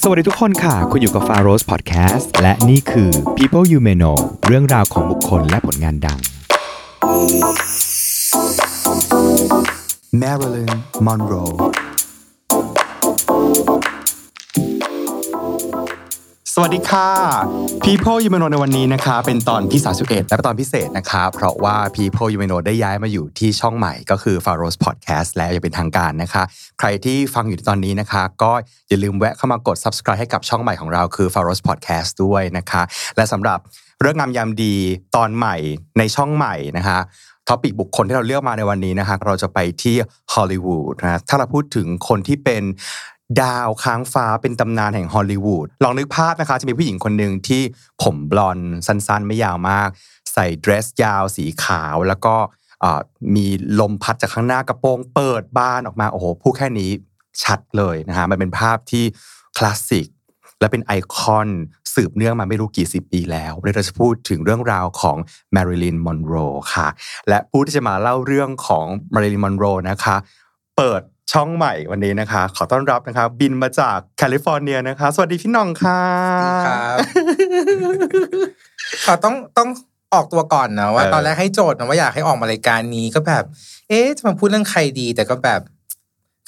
สวัสดีทุกคนค่ะ คุณอยู่กับ f a r o s Podcast และนี่คือ People You May Know เรื่องราวของบุคคลและผลงานดัง Marilyn Monroe สวัสดีค่ะ People y u m a n o ในวันนี้นะคะ เป็นตอนที่ 31 และเป็นตอนพิเศษนะคะ เพราะว่า People y u m a n o ได้ย้ายมาอยู่ที่ช่องใหม่ก็คือ f a r o s Podcast แล้วอย่างเป็นทางการนะคะ ใครที่ฟังอยู่ตอนนี้นะคะ ก็อย่าลืมแวะเข้ามากด subscribe ให้กับช่องใหม่ของเราคือ f a r o s Podcast ด้วยนะคะ และสำหรับเรื่องงามยามดีตอนใหม่ในช่องใหม่นะคะ topic บุคคลที่เราเลือกมาในวันนี้นะคะเราจะไปที่ฮอลลีวูดนะถ้าเราพูดถึงคนที่เป็น ดาวค้างฟ้าเป็นตำนานแห่งฮอลลีวูดลองนึกภาพนะคะ จะมีผู้หญิงคนหนึ่งที่ผมบลอนด์สั้นๆ ไม่ยาวมาก ใส่เดรสยาวสีขาวแล้วก็มีลมพัดจากข้างหน้ากระโปรงเปิดบานออกมาโอ้โหพูดแค่นี้ชัดเลยนะฮะมันเป็นภาพที่คลาสสิกและเป็นไอคอนสืบเนื่องมาไม่รู้กี่สิบปีแล้วเราจะพูดถึงเรื่องราวของแมริลินมอนโรค่ะ และผู้ที่จะมาเล่าเรื่องของแมริลินมอนโรนะคะ เปิด ช่องใหม่วันนี้นะคะ ขอต้อนรับนะคะ บินมาจากแคลิฟอร์เนียนะคะ สวัสดีพี่หน้องค่ะครับก็ต้องต้องออกตัวก่อนนะว่าเออตอนแรกให้โจทย์นะว่าอยากให้ออกมารายการนี้ก็แบบ เอ๊ะจะมาพูดเรื่องใครดี แต่ก็แบบ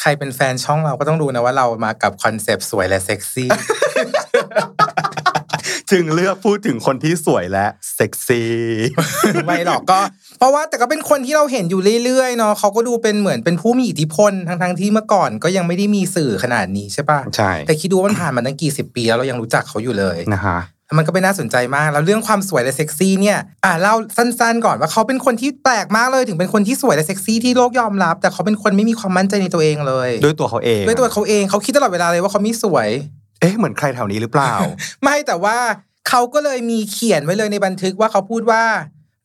ใครเป็นแฟนช่องเราก็ต้องรู้นะว่าเรามากับคอนเซปต์สวยและเซ็กซี่ จึงเลือกพูดถึงคนที่สวยและเซ็กซี่ไม่หรอกก็ เพราะว่าแต่ก็เป็นคนที่เราเห็นอยู่เรื่อยๆเนาะเขาก็ดูเป็นเหมือนเป็นผู้มีอิทธิพลทั้งๆที่เมื่อก่อนก็ยังไม่ได้มีสื่อขนาดนี้ใช่ปะใช่แต่คิดดูว่ามันผ่านมาตั้งกี่สิบปีแล้วเรายังรู้จักเขาอยู่เลยนะคะมันก็เป็นน่าสนใจมาก แล้วเรื่องความสวยและเซ็กซี่เนี่ย อ่าเล่าสั้นๆก่อนว่าเขาเป็นคนที่แปลกมากเลย ถึงเป็นคนที่สวยและเซ็กซี่ที่โลกยอมรับ แต่เขาเป็นคนไม่มีความมั่นใจในตัวเองเลย ด้วยตัวเขาเอง ด้วยตัวเขาเอง เขาคิดตลอดเวลาเลยว่าเขาไม่สวย เอ๊ะเหมือนใครแถวนี้หรือเปล่า ไม่แต่ว่าเขาก็เลยมีเขียนไว้เลยในบันทึกว่าเขาพูดว่า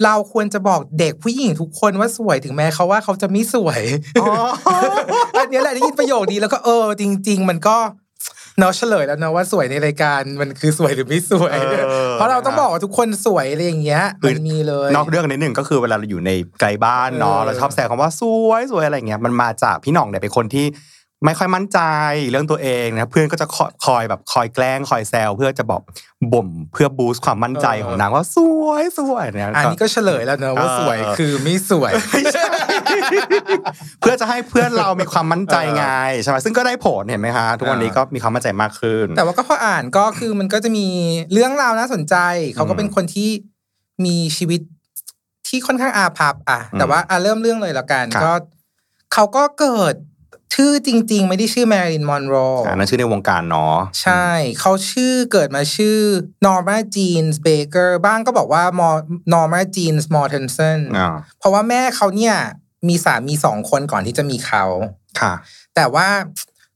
เราควรจะบอกเด็กผู้หญิงทุกคนว่าสวยถึงแม้เขาว่าเขาจะไม่สวยอ๋ออันเนี้ยแหละได้ยินประโยคนี้แล้วก็เออ จริง ๆ มันก็เนาะเฉลยแล้วเนาะว่าสวยในรายการมันคือสวยหรือไม่สวยเออเพราะเราต้องบอกว่าทุกคนสวยอะไรอย่างเงี้ยคือมันมีเลย นอกเรื่องนิดหนึ่งก็คือเวลาเราอยู่ในไกลบ้านเนาะเออเราชอบแซวคำว่าสวยสวยอะไรเงี้ยมันมาจากพี่หน่องเนี่ยเป็นคนที่ ไม่ค่อยมั่นใจเรื่องตัวเองนะเพื่อนก็จะคอยคอยแบบคอยแกล้งคอยแซวเพื่อจะบอกบ่มเพื่อบูสต์ความมั่นใจของนางว่าสวยสวยเนี่ยอันนี้ก็เฉลยแล้วเนอะว่าเออสวยคือไม่สวย เพื่อจะให้เพื่อนเรามีความมั่นใจไงใช่ไหมซึ่งก็ได้ผลเห็นไหมฮะทุกวันนี้อ่าก็มีความมั่นใจมากขึ้น แต่ว่าก็พออ่านก็คือมันก็จะมีเรื่องราวน่าสนใจ เขาก็เป็นคนที่มีชีวิตที่ค่อนข้างอาภัพอะอืมแต่ว่าอะเริ่มเรื่องเลยแล้วกันครับก็เขาก็เกิด ชื่อจริง ๆ ไม่ได้ชื่อแมริลินมอนโรอ่านั่นชื่อในวงการเนาะใช่ เขาชื่อเกิดมาชื่อ Norma Jeans Baker บ้างก็บอกว่า Mor- Norma Jeane Mortensen อ่าเพราะว่าแม่เขาเนี่ยมีสามีสองคนก่อนที่จะมีเขาค่ะ แต่ว่า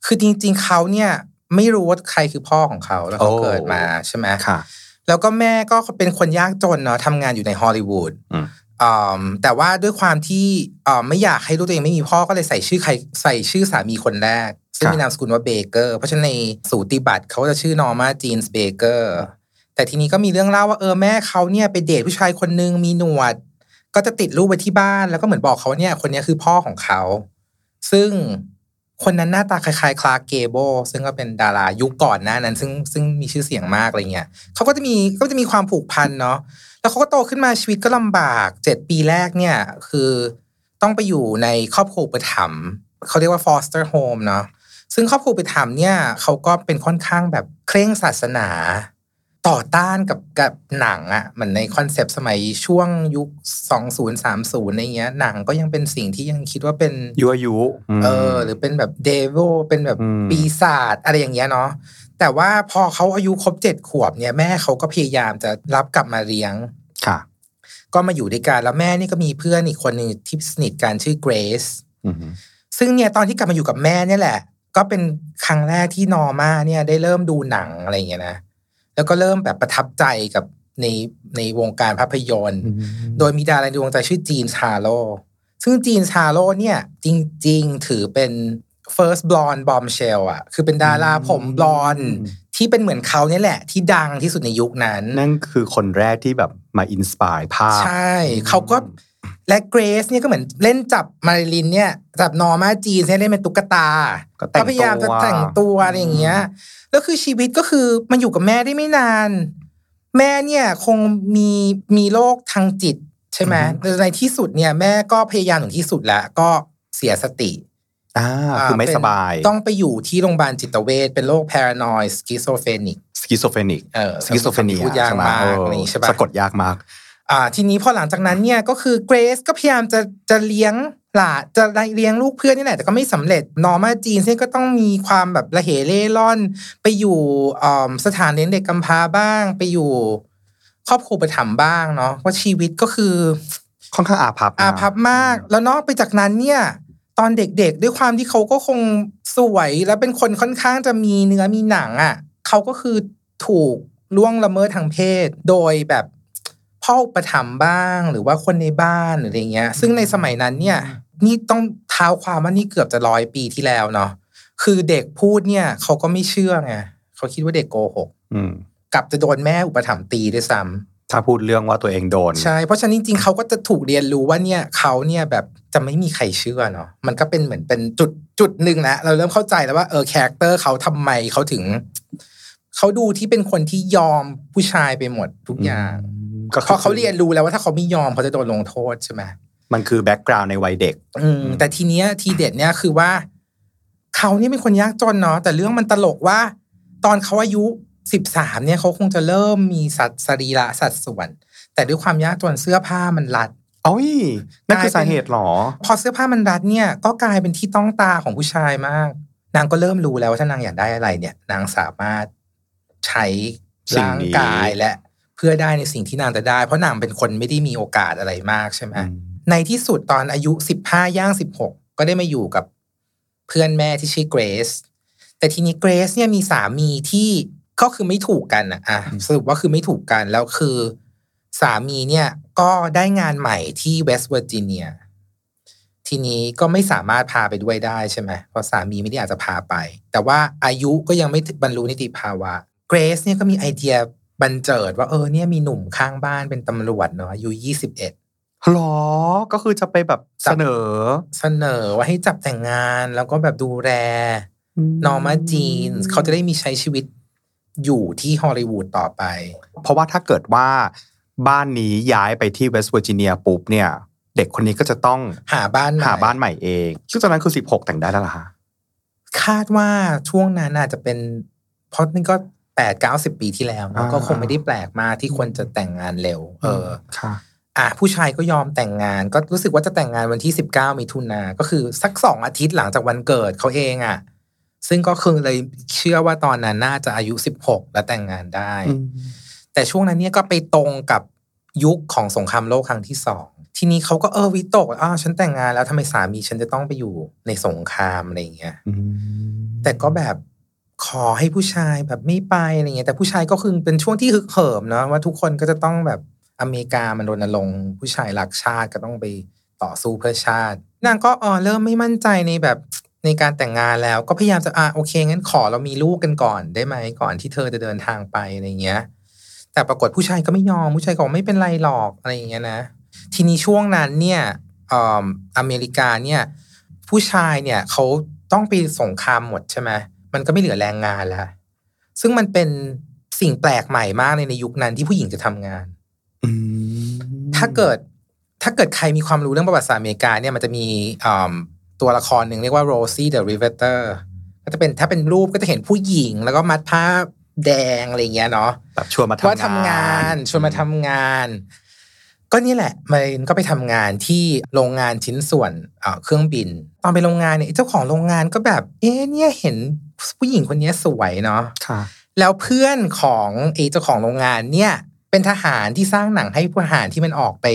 คือจริง ๆเขาเนี่ยไม่รู้ว่าใครคือพ่อของเขาแล้วเขาโอ้เกิดมาใช่ไหมค่ะ แล้วก็แม่ก็เป็นคนยากจนเนาะทำงานอยู่ในฮอลลีวูดอืมอืม แต่ว่าด้วยความที่อ่าไม่อยากให้ลูกตัวเองไม่มีพ่อก็เลยใส่ชื่อใครใส่ชื่อสามีคนแรก ซึ่งมีนามสกุลว่าเบเกอร์เพราะฉะนั้นในสูติบัตรเขาจะชื่อนอร์มาจีนส์เบเกอร์แต่ทีนี้ก็มีเรื่องเล่าว่าเออแม่เขาเนี่ยไปเดทผู้ชายคนนึงมีหนวด ก็จะติดรูปไว้ที่บ้านแล้วก็เหมือนบอกเขาว่าเนี่ยคนเนี้ยคือพ่อของเขา ซึ่งคนนั้นหน้าตาคล้ายๆคลาร์กเกเบิลซึ่งก็เป็นดารายุคก่อนหน้านั้น ซึ่งซึ่งมีชื่อเสียงมากอะไรเงี้ยเขาก็จะมีก็จะมีความผูกพันเนาะ แล้วเขาก็โตขึ้นมาชีวิตก็ลำบากเจ็ดปีแรกเนี่ย คือต้องไปอยู่ในครอบครัวอุปถัมภ์เขาเรียกว่า foster home เนาะซึ่งครอบครัวอุปถัมภ์เนี่ยเขาก็เป็นค่อนข้างแบบเคร่งศาสนา ต่อต้านกับกับหนังอะ่ะเหมือนในคอนเซปต์สมัยช่วงยุค 20 30 อะไรเงี้ย หนังก็ยังเป็นสิ่งที่ยังคิดว่าเป็นยั่วยุเออ หรือเป็นแบบ devil เป็นแบบอืมปีศาจอะไรอย่างเงี้ยเนาะ แต่ว่าพอเขาอายุครบเจ็ดขวบเนี่ยแม่เขาก็พยายามจะรับกลับมาเลี้ยงค่ะ ก็มาอยู่ด้วยกันแล้วแม่นี่ก็มีเพื่อนอีกคนหนึ่งที่สนิทกันชื่อเกรซอืมซึ่งเนี่ยตอนที่กลับมาอยู่กับแม่เนี่ยแหละ ก็เป็นครั้งแรกที่นอร์มาเนี่ยได้เริ่มดูหนังอะไรอย่างเงี้ยนะแล้วก็เริ่มแบบประทับใจกับในในวงการภาพยนตร์ โดยมีดาราในดวงใจชื่อจีนชาโลซึ่งจีนชาโลเนี่ยจริง ๆ ถือเป็น first blonde bombshell อะ คือเป็นดาราผมบลอนด์ที่เป็นเหมือนเขาเนี่ยแหละ ที่ดังที่สุดในยุคนั้น นั่นคือคนแรกที่แบบมา inspire ภาพ ใช่ เขาก็และเกรซเนี่ยก็เหมือนเล่นจับมาริลินเนี่ย จับนอร์มาจีนเนี่ยเล่นเป็นตุ๊กตาก็แต่งพยายามจะแต่งตัวอะไรอย่างเงี้ยแล้วคือชีวิตก็คือมันอยู่กับแม่ได้ไม่นาน แม่เนี่ยคงมีมีโรคทางจิต ใช่ไหมในที่สุดเนี่ย แม่ก็พยายามถึงที่สุดแล้วก็เสียสติ อ่าคือไม่เป็นสบาย ต้องไปอยู่ที่โรงพยาบาลจิตเวชเป็นโรค paranoid schizophrenic schizophrenic เออ schizophrenia พูดยากใช่ไหมมากเอออะไรอย่างงี้ใช่ปะสะกดยากมากอ่าทีนี้พอหลังจากนั้นเนี่ยก็คือเกรซก็พยายามจะจะเลี้ยงหลานจะเลี้ยงลูกเพื่อนนี่แหละ แต่ก็ไม่สำเร็จนอร์มาจีนเนี่ยก็ต้องมีความแบบระเหเร่ร่อน ไปอยู่อ่าสถานเลี้ยงเด็กกำพร้าบ้าง ไปอยู่ ครอบครัวอุปถัมภ์บ้างเนาะว่าชีวิตก็คือ ค่อนข้างอาภัพนะอาภัพมาก แล้วนอกไปจากนั้นเนี่ย ตอนเด็กๆ ด้วยความที่เขาก็คงสวยแล้วเป็นคนค่อนข้างจะมีเนื้อมีหนังอะ่ะเขาก็คือถูกล่วงละเมิดทางเพศ โดยแบบพ่ออุปถัมภ์บ้างหรือว่าคนในบ้านหรืออะไรเงี้ย ซึ่งในสมัยนั้นเนี่ย นี่ต้องเท้าความว่านี่เกือบจะร้อยปีที่แล้วเนาะคือเด็กพูดเนี่ยเขาก็ไม่เชื่อไงเขาคิดว่าเด็กโกหกอืมกลับจะโดนแม่อุปถัมภ์ตีด้วยซ้ำ ถ้าพูดเรื่องว่าตัวเองโดน ใช่ เพราะฉะนั้นจริงๆเขาก็จะถูกเรียนรู้ว่าเนี่ยเขาเนี่ยแบบจะไม่มีใครเชื่อเนาะมันก็เป็นเหมือนเป็นจุดจุดหนึ่งแล้วเราเริ่มเข้าใจแล้วว่าเออคาแรคเตอร์เขาทำไมเขาถึงเขาดูที่เป็นคนที่ยอมผู้ชายไปหมดทุกอย่างก็เพราะเขาเรียนรู้แล้วว่าถ้าเขาไม่ยอมเขาจะโดนลงโทษใช่ไหมมันคือ background ในวัยเด็ก อืมแต่ทีเนี้ยทีเด็ดเนี่ยคือว่า เขาเนี่ยเป็นคนยากจนเนาะแต่เรื่องมันตลกว่า ตอนเขาอายุ สิบสามเนี่ยเขาคงจะเริ่มมีสัดสรีระสัดส่วน แต่ด้วยความยากจนเสื้อผ้ามันรัดเอ้ยนั่นคือสาเหตุเหรอ พอเสื้อผ้ามันรัดเนี่ย ก็กลายเป็นที่ต้องตาของผู้ชายมาก นางก็เริ่มรู้แล้วว่าถ้านางอยากได้อะไรเนี่ย นางสามารถใช้สิ่งร่างนี้กายและเพื่อได้ในสิ่งที่นางจะได้ เพราะนางเป็นคนไม่ได้มีโอกาสอะไรมากใช่ไหมอืมในที่สุดตอนอายุสิบห้าย่างสิบหกก็ได้มาอยู่กับเพื่อนแม่ที่ชื่อเกรซแต่ทีนี้เกรซเนี่ยมีสามีที่ ก็คือไม่ถูกกันอะอะสรุปว่าคือไม่ถูกกันแล้วคือ สามีเนี่ยก็ได้งานใหม่ที่เวสต์เวอร์จิเนียทีนี้ก็ไม่สามารถพาไปด้วยได้ใช่ไหมเพราะสามีไม่ได้อาจจะพาไป แต่ว่าอายุก็ยังไม่บรรลุนิติภาวะเกรซเนี่ยก็มีไอเดียบันเจิดว่าเออเนี่ยมีหนุ่มข้างบ้านเป็นตำรวจเนาะอายุยี่สิบเอ็ดหรอ ก็คือจะไปแบบเสนอ เสนอว่าให้จับแต่งงานแล้วก็แบบดูแลนอร์มาจีน เขาจะได้มีใช้ชีวิต อยู่ที่ฮอลลีวูดต่อไป เพราะว่าถ้าเกิดว่าบ้านนี้ย้ายไปที่เวสต์เวอร์จิเนียปุ๊บเนี่ยเด็กคนนี้ก็จะต้องหาบ้านใหม่หาบ้านใหม่เองซึ่งตอนนั้นคือ16แต่งได้แล้วล่ะฮะคาดว่าช่วงนั้นอาจจะเป็นเพราะนี่ก็แปดเก้าสิบปีที่แล้วเนอะอ่าก็คงไม่ได้แปลกมากที่คนจะแต่งงานเร็ว เออค่ะอะผู้ชายก็ยอมแต่งงาน ก็รู้สึกว่าจะแต่งงานวันที่สิบเก้ามิถุนาก็คือสักสองอาทิตย์หลังจากวันเกิดเขาเองอะ ซึ่งก็คือเลยเชื่อว่าตอนนั้นน่าจะอายุสิบหกแล้วแต่งงานได้ แต่ช่วงนั้นเนี่ยก็ไปตรงกับยุคของสงครามโลกครั้งที่สองทีนี้เขาก็เออวิตกอ้าวฉันแต่งงานแล้วทำไมสามีฉันจะต้องไปอยู่ในสงครามอะไรอย่างเงี้ยแต่ก็แบบขอให้ผู้ชายแบบไม่ไปอะไรเงี้ยแต่ผู้ชายก็คือเป็นช่วงที่ฮึกเหิมเนาะว่าทุกคนก็จะต้องแบบอเมริกามันรณรงค์ผู้ชายรักชาติก็ต้องไปต่อสู้เพื่อชาตินางก็เออเริ่มไม่มั่นใจในแบบ ในการแต่งงานแล้วก็พยายามจะอะโอเคงั้นขอเรามีลูกกันก่อนได้ไหมก่อนที่เธอจะเดินทางไปอะไรเงี้ย แต่ปรากฏผู้ชายก็ไม่ยอมผู้ชายก็บอกไม่เป็นไรหรอกอะไรอย่างเงี้ยนะ ทีนี้ช่วงนั้นเนี่ยเอ่ออเมริกาเนี่ย ผู้ชายเนี่ยเขาต้องไปสงครามหมดใช่ไหมมันก็ไม่เหลือแรงงานแล้วซึ่งมันเป็นสิ่งแปลกใหม่มากในในยุคนั้นที่ผู้หญิงจะทำงานถ้าเกิดถ้าเกิดใครมีความรู้เรื่องประวัติศาสตร์อเมริกาเนี่ยมันจะมีอ่า ตัวละครหนึ่งเรียกว่า Rosie the Riveter ก็จะเป็นถ้าเป็นรูปก็จะเห็นผู้หญิง แล้วก็มัดผ้าแดงอะไรอย่างเงี้ยเนาะแบบชวนมาทำงานว่าทำงานชวนมาทำงาน ก็นี่แหละมันก็ไปทำงานที่โรงงานชิ้นส่วนเอ่อเครื่องบิน ตอนไปโรงงานเนี่ยเจ้าของโรงงานก็แบบ เอ๊ะเนี่ยเห็นผู้หญิงคนนี้สวยเนาะค่ะ แล้วเพื่อนของไอ้เจ้าของโรงงานเนี่ย เป็นทหารที่สร้างหนังให้ทหารที่มันออกไป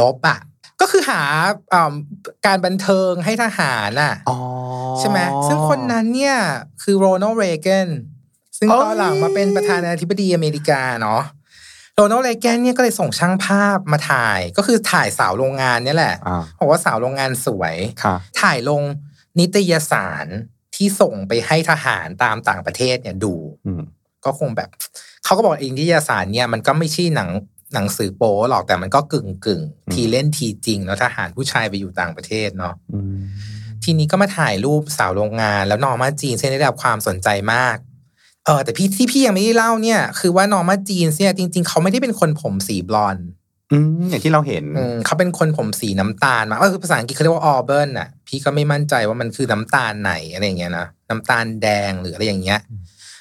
ลบอะ ก็คือหาอ่าการบันเทิงให้ทหารอะอ๋อใช่ไหมซึ่งคนนั้นเนี่ยคือโรนัลด์เรแกนซึ่งเอ้ยตอนหลังมาเป็นประธานาธิบดีอเมริกาเนาะโรนัลด์เรแกนเนี่ยก็เลยส่งช่างภาพมาถ่ายก็คือถ่ายสาวโรงงานเนี่ยแหละอ่าบอกว่าสาวโรงงานสวยค่ะถ่ายลงนิตยสารที่ส่งไปให้ทหารตามต่างประเทศเนี่ยดูอืมก็คงแบบเขาก็บอกเองนิตยสารเนี่ยมันก็ไม่ใช่หนัง หนังสือโป๊หรอกแต่มันก็กึ่งกึ่งๆทีเล่นทีจริงแล้วทหารผู้ชายไปอยู่ต่างประเทศเนาะอืมทีนี้ก็มาถ่ายรูปสาวโรงงาน แล้วนอร์มาจีนเนี่ยได้รับความสนใจมากเออแต่พี่ที่พี่ยังไม่ได้เล่าเนี่ย คือว่านอร์มาจีนเนี่ยจริง ๆ เขาไม่ได้เป็นคนผมสีบลอนด์อืมอย่างที่เราเห็นอืมเขาเป็นคนผมสีน้ำตาลมาก็คือภาษาอังกฤษเขาเรียกว่า auburn อะ พี่ก็ไม่มั่นใจว่ามันคือน้ำตาลไหนอะไรอย่างเงี้ยนะน้ำตาลแดงหรืออะไรอย่างเงี้ย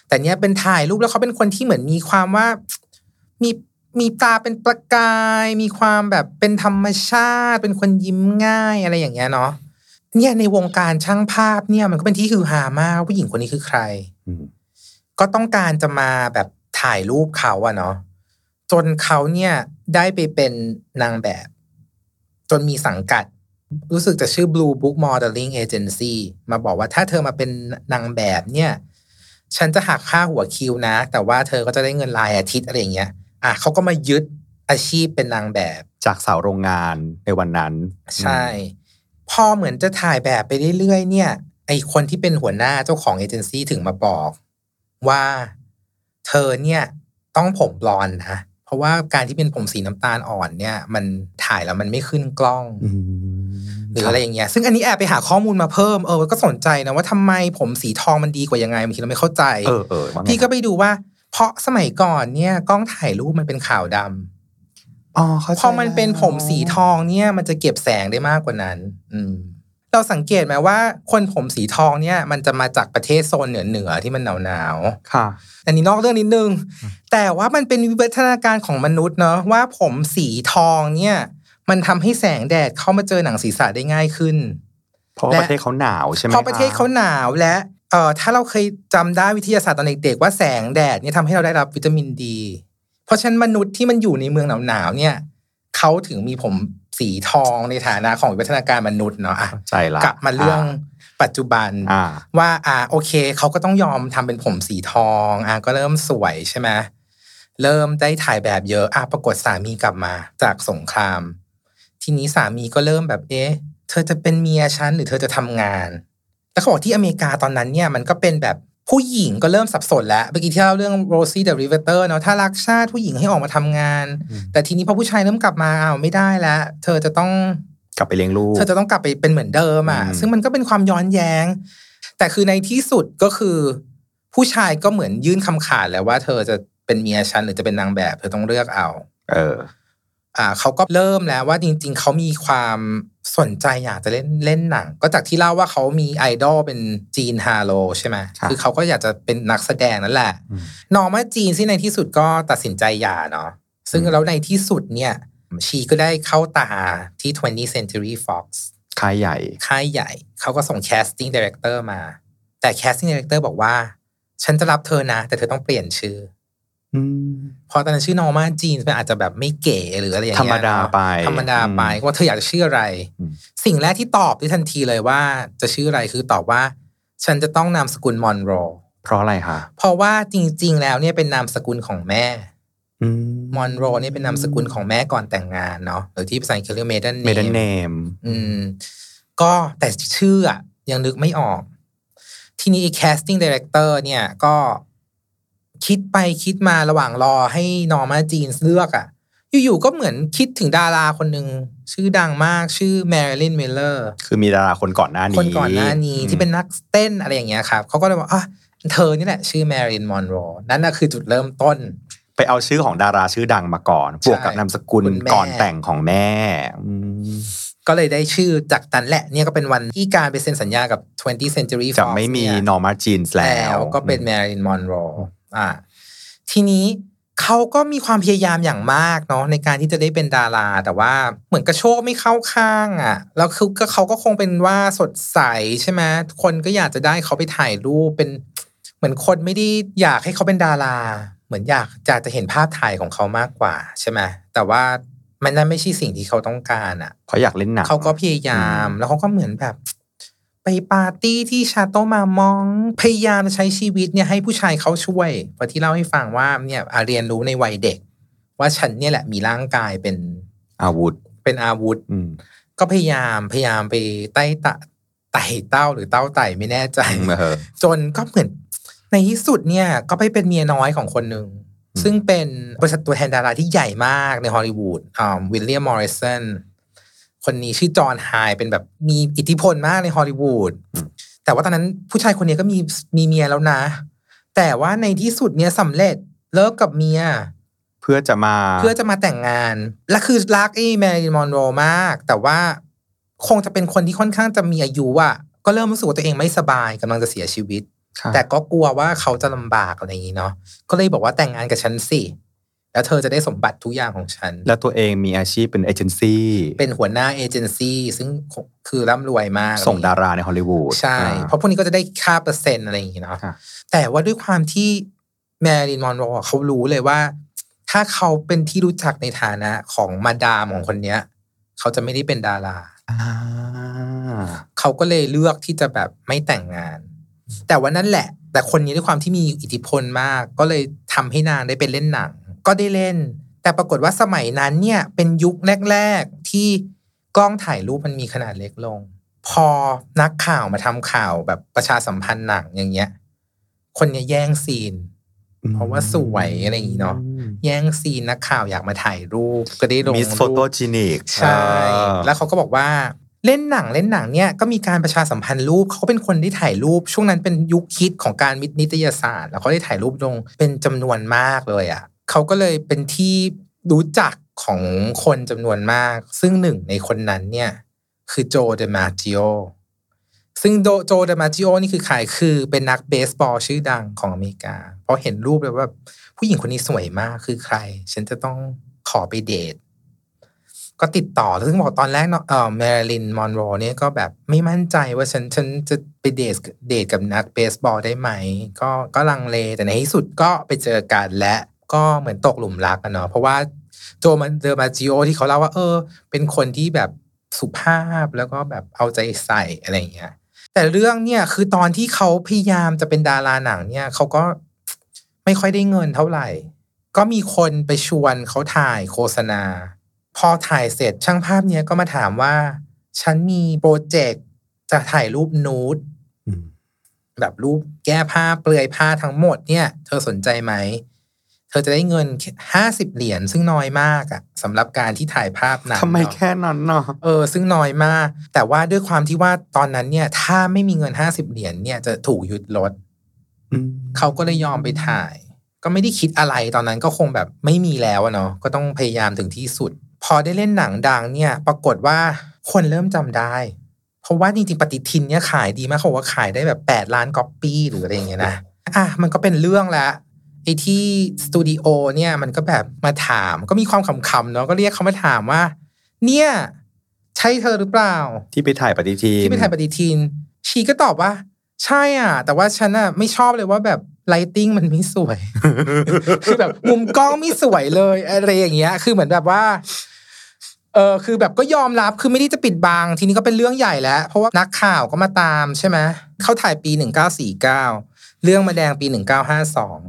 แต่เนี้ยเป็นถ่ายรูปแล้วเขาเป็นคนที่เหมือนมีความว่ามี มีตาเป็นประกาย มีความแบบเป็นธรรมชาติ เป็นคนยิ้มง่ายอะไรอย่างเงี้ยเนาะเนี่ยในวงการช่างภาพเนี่ยมันก็เป็นที่ฮือฮามากว่าผู้หญิงคนนี้คือใครอืมก็ต้องการจะมาแบบถ่ายรูปเขาอะเนาะจนเขาเนี่ยได้ไปเป็นนางแบบ จนมีสังกัด รู้สึกจะชื่อ Blue Book Modeling Agency มาบอกว่าถ้าเธอมาเป็นนางแบบเนี่ย ฉันจะหักค่าหัวคิวนะ แต่ว่าเธอก็จะได้เงินรายอาทิตย์อะไรอย่างเงี้ย อะเขาก็มายึดอาชีพเป็นนางแบบจากสาวโรงงานในวันนั้น ใช่ พอเหมือนจะถ่ายแบบไปเรื่อยๆเนี่ย ไอคนที่เป็นหัวหน้าเจ้าของเอเจนซี่ถึงมาบอก ว่าเธอเนี่ยต้องผมบลอนด์นะเพราะว่าการที่เป็นผมสีน้ำตาลอ่อนเนี่ย มันถ่ายแล้วมันไม่ขึ้นกล้องอืมหรืออะไรอย่างเงี้ยซึ่งอันนี้แอบไปหาข้อมูลมาเพิ่มเออก็สนใจนะว่าทำไมผมสีทองมันดีกว่ายังไงบางทีเราไม่เข้าใจ เออเออว่าไงพี่ก็ไปดูว่า เพราะสมัยก่อนเนี่ยกล้องถ่ายรูปมันเป็นขาวดำอ๋อเข้าใจพอมันเป็นผมสีทองเนี่ยมันจะเก็บแสงได้มากกว่านั้น อืม เราสังเกตไหมว่า คนผมสีทองเนี่ย มันจะมาจากประเทศโซนเหนือเหนือๆที่มันหนาวหนาวๆค่ะอันนี้นอกเรื่องนิดนึง แต่ว่ามันเป็นวิวัฒนาการของมนุษย์เนาะว่าผมสีทองเนี่ย มันทำให้แสงแดดเข้ามาเจอหนังศีรษะได้ง่ายขึ้น เพราะว่าและประเทศเขาหนาวใช่ไหมเพราะประเทศเขาหนาวและ เอ่อถ้าเราเคยจำได้วิทยาศาสตร์ตอนเด็กๆว่าแสงแดดเนี่ยทำให้เราได้รับวิตามินดี เพราะฉะนั้นมนุษย์ที่มันอยู่ในเมืองหนาวๆเนี่ยเขาถึงมีผมสีทองในฐานะของวิวัฒนาการมนุษย์เนาะอะใจละกลับมาเรื่องปัจจุบันอ่าว่าอ่าโอเคเขาก็ต้องยอมทำเป็นผมสีทองอะก็เริ่มสวยใช่ไหมเริ่มได้ถ่ายแบบเยอะอะปรากฏสามีกลับมาจากสงคราม ทีนี้สามีก็เริ่มแบบเอ๊ะ เธอจะเป็นเมียฉันหรือเธอจะทำงาน แล้วเขาบอกที่อเมริกาตอนนั้นเนี่ยมันก็เป็นแบบผู้หญิงก็เริ่มสับสนแล้วเมื่อกี้ที่เล่าเรื่องโรซี่เดอะริเวเตอร์เนาะถ้ารักชาติผู้หญิงให้ออกมาทำงานอืมแต่ทีนี้พอผู้ชายเริ่มกลับมาอ้าวไม่ได้แล้ว เธอจะต้องกลับไปเลี้ยงลูกเธอจะต้องกลับไปเป็นเหมือนเดิมอะอืมซึ่งมันก็เป็นความย้อนแย้ง แต่คือในที่สุดก็คือ ผู้ชายก็เหมือนยื่นคำขาดแล้วว่า เธอจะเป็นเมียฉันหรือจะเป็นนางแบบ เธอต้องเลือกเอา เออ อ่าเขาก็เริ่มแล้วว่าจริง ๆเขามีความ สนใจอยากจะเล่นเล่นหนัง ก็จากที่เล่าว่าเขามีไอดอลเป็นจีนฮาโลใช่ไหมครับคือเขาก็อยากจะเป็นนักแสดงนั่นแหละอืมนอร์มาจีนที่ในที่สุดก็ตัดสินใจหย่าเนาะซึ่งอืมแล้วในที่สุดเนี่ย ชีก็ได้เข้าตาที่ 20th Century Fox ค่ายใหญ่ ค่ายใหญ่ เขาก็ส่ง casting director มา แต่ casting director บอกว่า ฉันจะรับเธอนะ แต่เธอต้องเปลี่ยนชื่ออืมเพราะตอนนั้นชื่อนอร์มาจีนมันอาจจะแบบไม่เก๋หรืออะไรอย่างธรรเงี้ยธรรมดาเนอะไป ธรรมดาไปอืมว่าเธออยากจะชื่ออะไรอืมสิ่งแรกที่ตอบได้ทันทีเลยว่าจะชื่ออะไรคือตอบว่า ฉันจะต้องนามสกุลมอนโรเพราะอะไรคะเพราะว่าจริง ๆ แล้วเนี่ยเป็นนามสกุลของแม่อืมมอนโรเนี่ยเป็นนามสกุลของแม่ก่อนแต่งงานเนาะหรือที่ภาษาอังกฤษเรียก maiden maiden nameอืมก็แต่ชื่ออะยังนึกไม่ออก ทีนี้ casting director เนี่ยก็ คิดไปคิดมาระหว่างรอให้นอร์มาจีนเลือกอะอยู่ๆก็เหมือนคิดถึงดาราคนหนึ่งชื่อดังมากชื่อแมริลินมิลเลอร์คือมีดาราคนก่อนหน้านี้คนก่อนหน้านี้ที่เป็นนักเต้นอะไรอย่างเงี้ยครับเขาก็เลยบอกอะเธอนี่แหละชื่อแมริลินมอนโรนั่นน่ะคือจุดเริ่มต้น ไปเอาชื่อของดาราชื่อดังมาก่อนใช่บวกกับนามสกุลคุณแม่ก่อนแต่งของแม่อืมก็เลยได้ชื่อจากนั้นแหละเนี่ยก็เป็นวันที่การไปเซ็นสัญญากับ 20th Century จะ Fox ไม่มีเนี่ยนอร์มาจีนส์แล้แล้ววก็เป็นแมริล n ม อนโรอ่าทีนี้เขาก็มีความพยายามอย่างมากเนาะในการที่จะได้เป็นดารา แต่ว่าเหมือนกระโชกไม่เข้าข้างอะแล้วคือก็เขาก็คงเป็นว่าสดใสใช่ไหมคนก็อยากจะได้เขาไปถ่ายรูปเป็นเหมือนคนไม่ได้อยากให้เขาเป็นดารา เหมือนอยากอยากจะเห็นภาพถ่ายของเขามากกว่าใช่ไหมแต่ว่ามันนั่นไม่ใช่สิ่งที่เขาต้องการอะเขาอยากเล่นหนังเขาก็พยายามแล้วเขาก็เหมือนแบบ ไปปาร์ตี้ที่ชาโตมามอง พยายามใช้ชีวิตเนี่ยให้ผู้ชายเขาช่วยเพราะที่เล่าให้ฟังว่าเนี่ยอะเรียนรู้ในวัยเด็ก ว่าฉันเนี่ยแหละมีร่างกายเป็นอาวุธ เป็นอาวุธอืมก็พยายามพยายามไปไต่ตะไต่เต้าหรือเต้าไต่ไม่แน่ใจเออจนก็เหมือนในที่สุดเนี่ยก็ไปเป็นเมียน้อยของคนหนึ่งซึ่งเป็นบริษัทตัวแทนดาราที่ใหญ่มากในฮอลลีวูดอ่าวิลเลียมมอริสัน คนนี้ชื่อจอห์นนี่ไฮด์เป็นแบบมีอิทธิพลมากในฮอลลีวูดแต่ว่าตอนนั้นผู้ชายคนนี้ก็มีมีเมียแล้วนะ แต่ว่าในที่สุดเนี่ยสำเร็จเลิกกับเมีย เพื่อจะมาเพื่อจะมาแต่งงาน และคือรักไอ้แมริลินมอนโรมาก แต่ว่าคงจะเป็นคนที่ค่อนข้างจะมีอายุอะก็เริ่มรู้สึกว่าตัวเองไม่สบายกำลังจะเสียชีวิตค่ะแต่ก็กลัวว่าเขาจะลำบากอะไรอย่างนี้เนาะก็เลยบอกว่าแต่งงานกับฉันสิ แล้วเธอจะได้สมบัติทุกอย่างของฉัน แล้วตัวเองมีอาชีพเป็นเอเจนซี่เป็นหัวหน้าเอเจนซี่ซึ่งคือร่ำรวยมาก ส่งดาราในฮอลลีวูดใช่อ่าเพราะพวกนี้ก็จะได้ค่าเปอร์เซ็นต์อะไรอย่างนี้เนาะค่ะแต่ว่าด้วยความที่แมรินมอนโรเขารู้เลยว่า ถ้าเขาเป็นที่รู้จักในฐานะของมาดามของคนเนี้ย เขาจะไม่ได้เป็นดาราอ่าเขาก็เลยเลือกที่จะแบบไม่แต่งงาน แต่ว่านั่นแหละ แต่คนนี้ด้วยความที่มีอิทธิพลมาก ก็เลยทำให้นางได้เป็นเล่นหนัง ก็ได้เล่น แต่ปรากฏว่าสมัยนั้นเนี่ยเป็นยุคแรก ๆ ที่กล้องถ่ายรูปมันมีขนาดเล็กลง พอนักข่าวมาทำข่าวแบบประชาสัมพันธ์หนังอย่างเงี้ย คนเนี้ยแย่งซีน เพราะว่าสวยอะไรอย่างงี้เนาะแย่งซีนนักข่าวอยากมาถ่ายรูปก็ได้ลงมิสรูป photogenic ใช่ แล้วเขาก็บอกว่าเล่นหนังเล่นหนังเนี่ยก็มีการประชาสัมพันธ์รูปเขาเป็นคนที่ถ่ายรูป ช่วงนั้นเป็นยุคฮิตของการพิมพ์นิตยสาร แล้วเขาได้ถ่ายรูปลงเป็นจำนวนมากเลยอะ เขาก็เลยเป็นที่รู้จักของคนจำนวนมาก ซึ่งหนึ่งในคนนั้นเนี่ยคือโจเดมาจิโอซึ่งโดโจเดมาจิโอนี่คือใครคือเป็นนักเบสบอลชื่อดังของอเมริกาพอเห็นรูปแล้วว่า ผู้หญิงคนนี้สวยมากคือใคร ฉันจะต้องขอไปเดท ก็ติดต่อซึ่งบอกตอนแรกเนาะเอ่อแมริลินมอนโรเนี่ยก็แบบไม่มั่นใจว่าฉันฉันจะไปเดทเดทกับนักเบสบอลได้ไหม ก็ก็ลังเลแต่ในที่สุดก็ไปเจอกันและ ก็เหมือนตกหลุมรักกันเนาะเพราะว่าโจมันเดมาจิโอที่เขาเล่าว่า เออ เป็นคนที่แบบสุภาพแล้วก็แบบเอาใจใส่อะไรอย่างเงี้ยแต่เรื่องเนี่ยคือตอนที่เขาพยายามจะเป็นดาราหนังเนี่ยเขาก็ไม่ค่อยได้เงินเท่าไหร่ ก็มีคนไปชวนเขาถ่ายโฆษณา พอถ่ายเสร็จช่างภาพเนี้ยก็มาถามว่า ฉันมีโปรเจกต์จะถ่ายรูปนูดอืมแบบรูปแก้ผ้าเปลือยผ้าทั้งหมดเนี่ย เธอสนใจไหม เธอจะได้เงินห้าสิบเหรียญซึ่งน้อยมากอะสำหรับการที่ถ่ายภาพหนังทำไมเนาะแค่นั้นเนาะเออซึ่งน้อยมาก แต่ว่าด้วยความที่ว่าตอนนั้นเนี่ย ถ้าไม่มีเงินห้าสิบเหรียญเนี่ยจะถูกยึดรถอืมเขาก็เลยยอมไปถ่าย ก็ไม่ได้คิดอะไรตอนนั้นก็คงแบบไม่มีแล้วอะเนาะก็ต้องพยายามถึงที่สุด พอได้เล่นหนังดังเนี่ย ปรากฏว่าคนเริ่มจำได้เพราะว่าจริงๆปฏิทินเนี่ยขายดีมากเขาบอกว่าขายได้แบบแปดล้านก๊อปปี้หรืออะไรอย่างเงี้ยนะอะมันก็เป็นเรื่องละ ไอ้ที่สตูดิโอเนี่ยมันก็แบบมาถามก็มีความขำๆเนาะก็เรียกเขามาถามว่า เนี่ยใช่เธอหรือเปล่า ที่ไปถ่ายปฏิทินที่ไปถ่ายปฏิทิน ชีก็ตอบว่า ใช่อะ แต่ว่าฉันอะไม่ชอบเลยว่าแบบไลติ้งมันไม่สวย คือแบบมุมกล้องไม่สวยเลยอะไรอย่างเงี้ย คือเหมือนแบบว่า เออคือแบบก็ยอมรับคือไม่ได้จะปิดบังทีนี้ก็เป็นเรื่องใหญ่แล้ว เพราะว่านักข่าวก็มาตามใช่ไหมเขาถ่ายปีหนึ่งเก้าสี่เก้าเรื่องมาแดงปีหนึ่งเก้าห้าสอง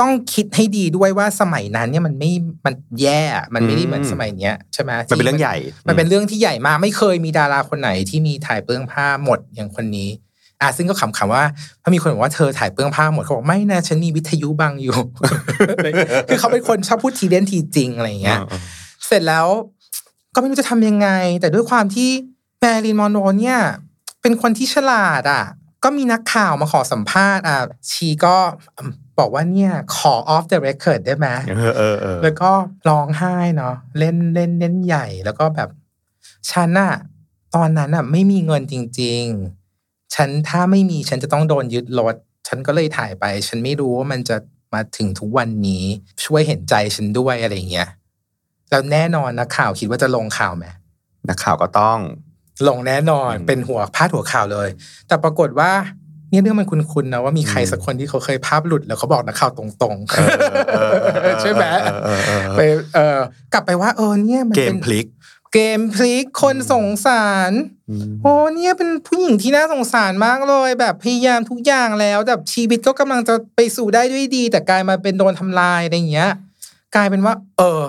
ต้องคิดให้ดีด้วยว่าสมัยนั้นเนี่ยมันไม่มันแย่มันไม่ได้เหมือนสมัยเนี้ยใช่ไหมมันเป็นเรื่องใหญ่ มันเป็นเรื่องที่ใหญ่มากไม่เคยมีดาราคนไหนที่มีถ่ายเปลื้องผ้าหมดอย่างคนนี้อะซึ่งก็ขำๆว่าถ้ามีคนบอกว่าเธอถ่ายเปลื้องผ้าหมดเขาบอกไม่นะฉันมีวิทยุบังอยู่ คือเขาเป็นคนชอบพูดทีเด่นทีจริงอะไรอย่างเงี้ยอืมเสร็จแล้วก็ไม่รู้จะทำยังไง แต่ด้วยความที่แมรินมอนโรเนี่ย เป็นคนที่ฉลาดอะ ก็มีนักข่าวมาขอสัมภาษณ์อะชีก็ บอกว่าเนี่ยขอ off the record ได้ไหมเออเออเออแล้วก็ร้องไห้เนาะเล่นเล่นเล่นใหญ่แล้วก็แบบฉันอะตอนนั้นอะไม่มีเงินจริง ๆ ฉันถ้าไม่มีฉันจะต้องโดนยึดรถ ฉันก็เลยถ่ายไป ฉันไม่รู้ว่ามันจะมาถึงทุกวันนี้ช่วยเห็นใจฉันด้วยอะไรอย่างเงี้ยแล้วแน่นอนนะข่าวคิดว่าจะลงข่าวไหมนักข่าวก็ต้อง ลงแน่นอนอืมเป็นหัวพาดหัวข่าวเลย แต่ปรากฏว่า เนี่ยเรื่องมันคุ้นๆนะว่ามีใครอืมสักคนที่เขาเคยภาพหลุดแล้วเขาบอกนักข่าวตรงเออเออเออเออๆใช่ไหมเออเออเออไปเออกลับไปว่าเออเนี่ยมันเกเป็มนพลิก เกมพลิกคนสงสารอืมโอ้เนี่ยเป็นผู้หญิงที่น่าสงสารมากเลย แบบพยายามทุกอย่างแล้วแบบชีวิตก็กำลังจะไปสู่ได้ด้วยดี แต่กลายมาเป็นโดนทำลายอะไรอย่างเงี้ย กลายเป็นว่า เออ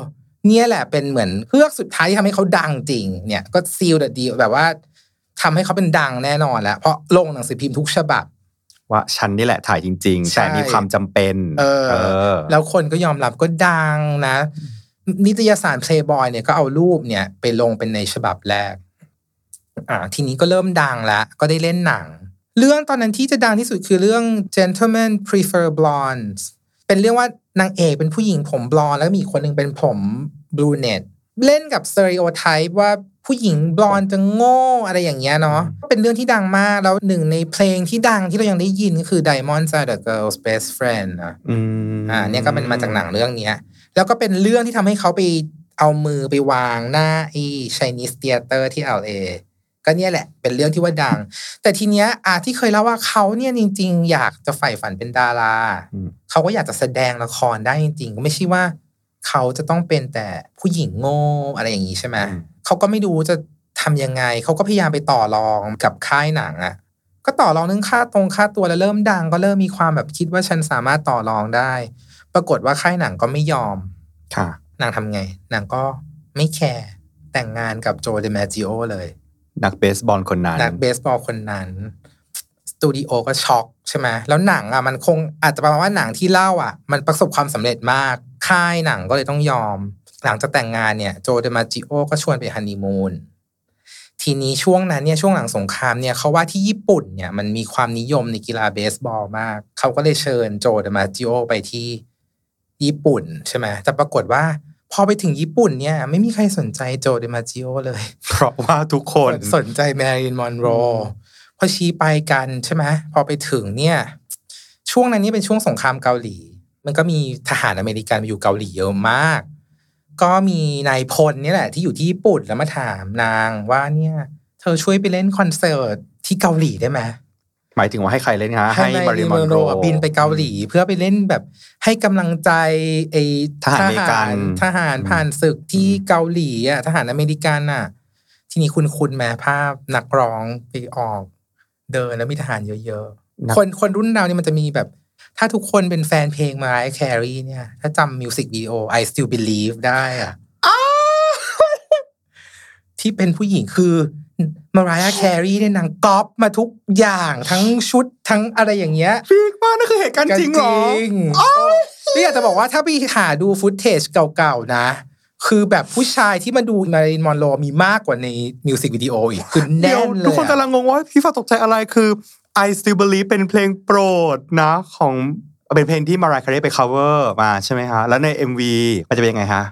เนี่ยแหละเป็นเหมือนเพื่อกสุดท้ายที่ทำให้เขาดังจริง เนี่ยก็ซีลเดดีแบบว่า ทำให้เขาเป็นดังแน่นอนแล้ว เพราะลงหนังสือพิมพ์ทุกฉบับ ว่าฉันนี่แหละถ่ายจริงๆใช่แต่มีความจำเป็นเอออ แล้วคนก็ยอมรับก็ดังนะ นิตยสาร Playboy เนี่ยก็เอารูปเนี่ย ไปลงเป็นในฉบับแรก อ่า ทีนี้ก็เริ่มดังแล้ว ก็ได้เล่นหนัง เรื่องตอนนั้นที่จะดังที่สุดคือเรื่อง Gentlemen Prefer Blondes เป็นเรื่องว่านางเอกเป็นผู้หญิงผมบลอนด์แล้วมีอีกคนหนึ่งเป็นผม brunette เล่นกับ stereotype ว่า ผู้หญิงบลอนด์จะโง่อะไรอย่างเงี้ยเนาะเป็นเรื่องที่ดังมาก แล้วหนึ่งในเพลงที่ดังที่เรายังได้ยินก็คือ Diamonds Are the Girl's Best Friend นะอืมอ่าเนี่ยก็เป็นมาจากหนังเรื่องเนี้ย แล้วก็เป็นเรื่องที่ทำให้เขาไปเอามือไปวางหน้าไอ้ Chinese Theater ที่ LA ก็เนี่ยแหละ เป็นเรื่องที่ว่าดัง แต่ทีเนี้ยอาที่เคยเล่าว่าเขาเนี่ยจริง ๆ อยากจะใฝ่ฝันเป็นดาราอืมเขาก็อยากจะแสดงละครได้จริงๆ ก็ไม่ใช่ว่า เขาจะต้องเป็นแต่ผู้หญิงโง่อะไรอย่างนี้ใช่ไหม เขาก็ไม่รู้จะทำยังไง เขาก็พยายามไปต่อรองกับค่ายหนังอะก็ต่อรองเรื่องค่าตรงค่าตัวแล้วเริ่มดัง ก็เริ่มมีความแบบคิดว่าฉันสามารถต่อรองได้ ปรากฏว่าค่ายหนังก็ไม่ยอม ค่ะ นางทำไง นางก็ไม่แคร์แต่งงานกับโจเดมาจิโอเลย นักเบสบอลคนนั้น นักเบสบอลคนนั้นสตูดิโอก็ช็อกใช่ไหมแล้วหนังอะมันคงอาจจะประมาณว่าหนังที่เล่าอะ มันประสบความสำเร็จมาก ค่ายหนังก็เลยต้องยอม หลังจากแต่งงานเนี่ยโจเดมาจิโอก็ชวนไปฮันนีมูนทีนี้ช่วงนั้นเนี่ยช่วงหลังสงครามเนี่ยเขาว่าที่ญี่ปุ่นเนี่ยมันมีความนิยมในกีฬาเบสบอลมาก เขาก็เลยเชิญโจเดมาจิโอไปที่ญี่ปุ่นใช่ไหมแต่ปรากฏว่าพอไปถึงญี่ปุ่นเนี่ย ไม่มีใครสนใจโจเดมาจิโอเลย เพราะว่าทุกคนสนใจแมริลินมอนโรพอชี้ไปกันใช่ไหมพอไปถึงเนี่ย ช่วงนั้นนี่เป็นช่วงสงครามเกาหลี มันก็มีทหารอเมริกันมาอยู่เกาหลีเยอะมาก ก็มีนายพลเนี่ยแหละ ที่อยู่ที่ญี่ปุ่นแล้วมาถามนางว่าเนี่ย เธอช่วยไปเล่นคอนเสิร์ตที่เกาหลีได้ไหมหมายถึงว่าให้ใครเล่นคะให้ให้มามาริรินมมออนนโรโรบินไปเกาหลี เพื่อไปเล่นแบบให้กำลังใจไอ้ทหารอเมริกันทหารผ่านศึกที่เกาหลีอะทหารอเมริกันอะ ทีนี้คุณคุณนึกภาพนักร้องไปออก เดินแล้วมีทหารเยอะนักๆคนคนรุ่นเราเนี่ยมันจะมีแบบ ถ้าทุกคนเป็นแฟนเพลงมารายแครีเนี่ย ถ้าจำมิวสิกวิดีโอ I Still Believe ได้อะที่เป็นผู้หญิงคือมารายแครีเนี่ยนางก๊อปมาทุกอย่างทั้งชุดทั้งอะไรอย่างเงี้ยพีคมากนั่นคือเหตุการณ์จริงเหรอนี่อยากจะบอกว่าถ้าไปหาดูฟุตเทจเก่าๆนะ คือแบบผู้ชายที่มาดูมารินมอนโรมีมากกว่าในมิวสิกวิดีโออีกคือเดี๋แน่ยวนเลยทุกคนอะกำลังงงว่าพี่ฟ้าตกใจอะไรคือ I Still Believe เป็นเพลงโปรดนะของเป็นเพลงที่มารายคาเรไป cover มาใช่ไหมฮะแล้วใน MV มันจะเป็นยังไงฮะ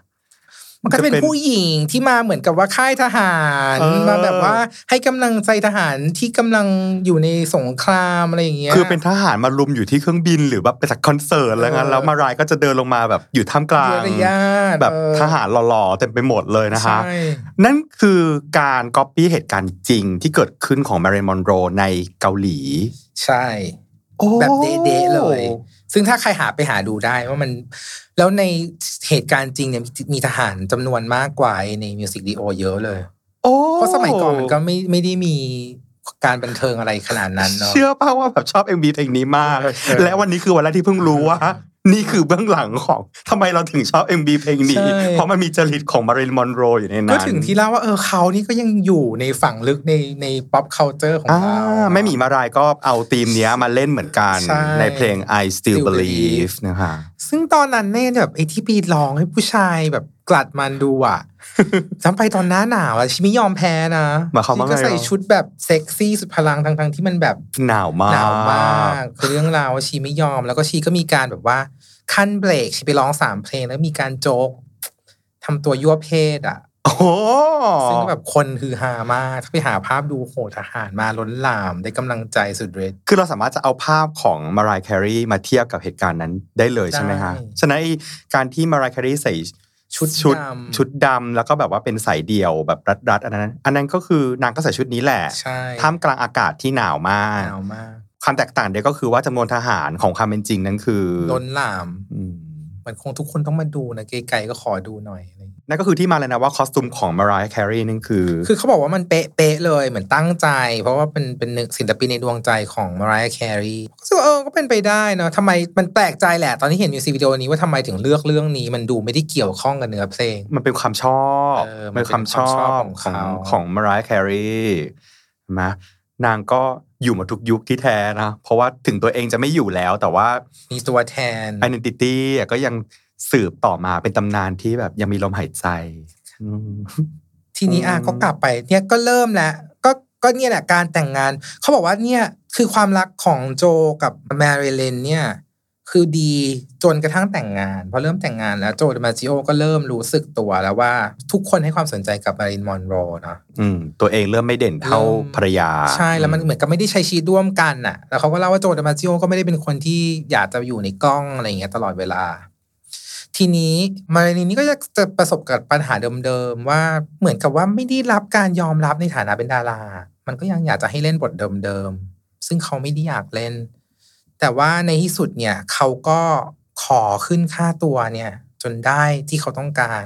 มันก็จะเป็นจะเป็นผู้หญิงที่มาเหมือนกับว่าค่ายทหารเออมาแบบว่าให้กำลังใจทหารที่กำลังอยู่ในสงครามอะไรอย่างเงี้ยคือเป็นทหารมารุมอยู่ที่เครื่องบินหรือแบบไปจากคอนเสิร์ตแล้วงั้นเออแล้วมารายก็จะเดินลงมาแบบอยู่ท่ามกลางเยอะญาติแบบเออทหารหล่อๆเต็มไปหมดเลยนะคะใช่นั่นคือการก๊อปปี้เหตุการณ์จริงที่เกิดขึ้นของมาริลมอนโรในเกาหลี ใช่ แบบเดะๆเลย ซึ่งถ้าใครหาไปหาดูได้ว่ามัน แล้วในเหตุการณ์จริงเนี่ยมีมีทหารจำนวนมากกว่าในมิวสิกวิดีโอเยอะเลยโอ้เพราะสมัยก่อนมันก็ไม่ไม่ได้มีการบันเทิงอะไรขนาดนั้นเนาะเชื่อป่าว่าแบบชอบ MV เพลงนี้มากเออและวันนี้คือวันแรกที่เพิ่งรู้ว่า นี่คือเบื้องหลังของทำไมเราถึงชอบ MV เพลงนี้ใช่เพราะมันมีจริตของมาริลมอนโรอยู่ในนั้น ก็ถึงที่เล่าว่าเออเขานี่ก็ยังอยู่ในฝั่งลึกในใน pop culture ของอ่าเราไม่มีมารายก็เอาธีมเนี้ยมาเล่นเหมือนกันใช่ในเพลง I Still Still Believe Believe นะคะซึ่งตอนนั้นเนี่ยแบบไอ้ที่ปีร้องให้ผู้ชายแบบกลัดมันดูอะจำไปตอนหน้าหนาวอะชิไม่ยอมแพ้นะหมายความชีว่าไงก็ใส่หรอชุดแบบเซ็กซี่สุดพลังทั้งๆที่มันแบบหนาวมากหนาวมากคือเรื่องราวว่าชีไม่ยอม แล้วก็ชีก็มีการแบบว่า ขั้นเบรกชีไปร้องสามเพลงแล้วมีการโจ๊กทำตัวยั่วเพศอะโอ้โหซึ่งแบบคนคือฮามาก ถ้าไปหาภาพดูโหทหารมาล้นหลามได้กำลังใจสุดฤทธิ์คือเราสามารถจะเอาภาพของมารายแครีมาเทียบกับเหตุการณ์นั้นได้เลยใช่ไหมฮะได้ฉะนั้นไอ้การที่มารายแครีใส่ชุดชุดดำชุดดำแล้วก็แบบว่าเป็นสายเดี่ยวแบบรัดๆอันนั้น อันนั้นก็คือนางก็ใส่ชุดนี้แหละใช่ท่ามกลางอากาศที่หนาวมากหนาวมาก ความแตกต่างเดียวก็คือว่าจำนวนทหารของความเป็นจริงนั้นคือล้นหลามอืมมันคงทุกคนต้องมาดูนะไกลๆก็ขอดูหน่อยอะไรอย่างเงี้ยนั่นก็คือที่มาเลยนะว่าคอสตูมของมารายแครีนั่นคือ คือเขาบอกว่ามันเป๊ะๆเลยเหมือนตั้งใจ เพราะว่าเป็นเป็นหนึ่งศิลปินในดวงใจของมารายแครีซึ่งเออก็เป็นไปได้เนอะทำไมมันแปลกใจแหละ ตอนที่เห็นมิวสิกวิดีโอนี้ว่าทำไมถึงเลือกเรื่องนี้ มันดูไม่ได้เกี่ยวข้องกับเนื้อเพลง มันเป็นความชอบเออมันเป็นความชอบเป็นความชอบขขอองงเขาของมารายแครีใช่ไหมนางก็ อยู่มาทุกยุคที่แท้นะ เพราะว่าถึงตัวเองจะไม่อยู่แล้ว แต่ว่ามีตัวแทน identity อะก็ยังสืบต่อมาเป็นตำนานที่แบบยังมีลมหายใจอืมทีนี้อะอืมก็กลับไป เนี่ยก็เริ่มแล้วก็ก็เนี่ยแหละการแต่งงาน เขาบอกว่าเนี่ยคือความรักของโจกับแมรี่เลนเนี่ย คือดีจนกระทั่งแต่งงาน พอเริ่มแต่งงานแล้วโจเดมาจิโอก็เริ่มรู้สึกตัวแล้วว่าทุกคนให้ความสนใจกับมารินมอนโรเนาะอืมตัวเองเริ่มไม่เด่นเท่าเริ่มภรรยา ใช่แล้วมันเหมือนกับไม่ได้ใช้ชีวิตร่วมกันน่ะ แล้วเขาก็เล่าว่าโจเดมาจิโอก็ไม่ได้เป็นคนที่อยากจะอยู่ในกล้องอะไรอย่างเงี้ยตลอดเวลา ทีนี้มารินนี่ก็จะจะประสบกับปัญหาเดิมๆว่าเหมือนกับว่าไม่ได้รับการยอมรับในฐานะเป็นดารา มันก็ยังอยากจะให้เล่นบทเดิมๆซึ่งเขาไม่ได้อยากเล่น แต่ว่าในที่สุดเนี่ยเขาก็ขอขึ้นค่าตัวเนี่ยจนได้ที่เขาต้องการ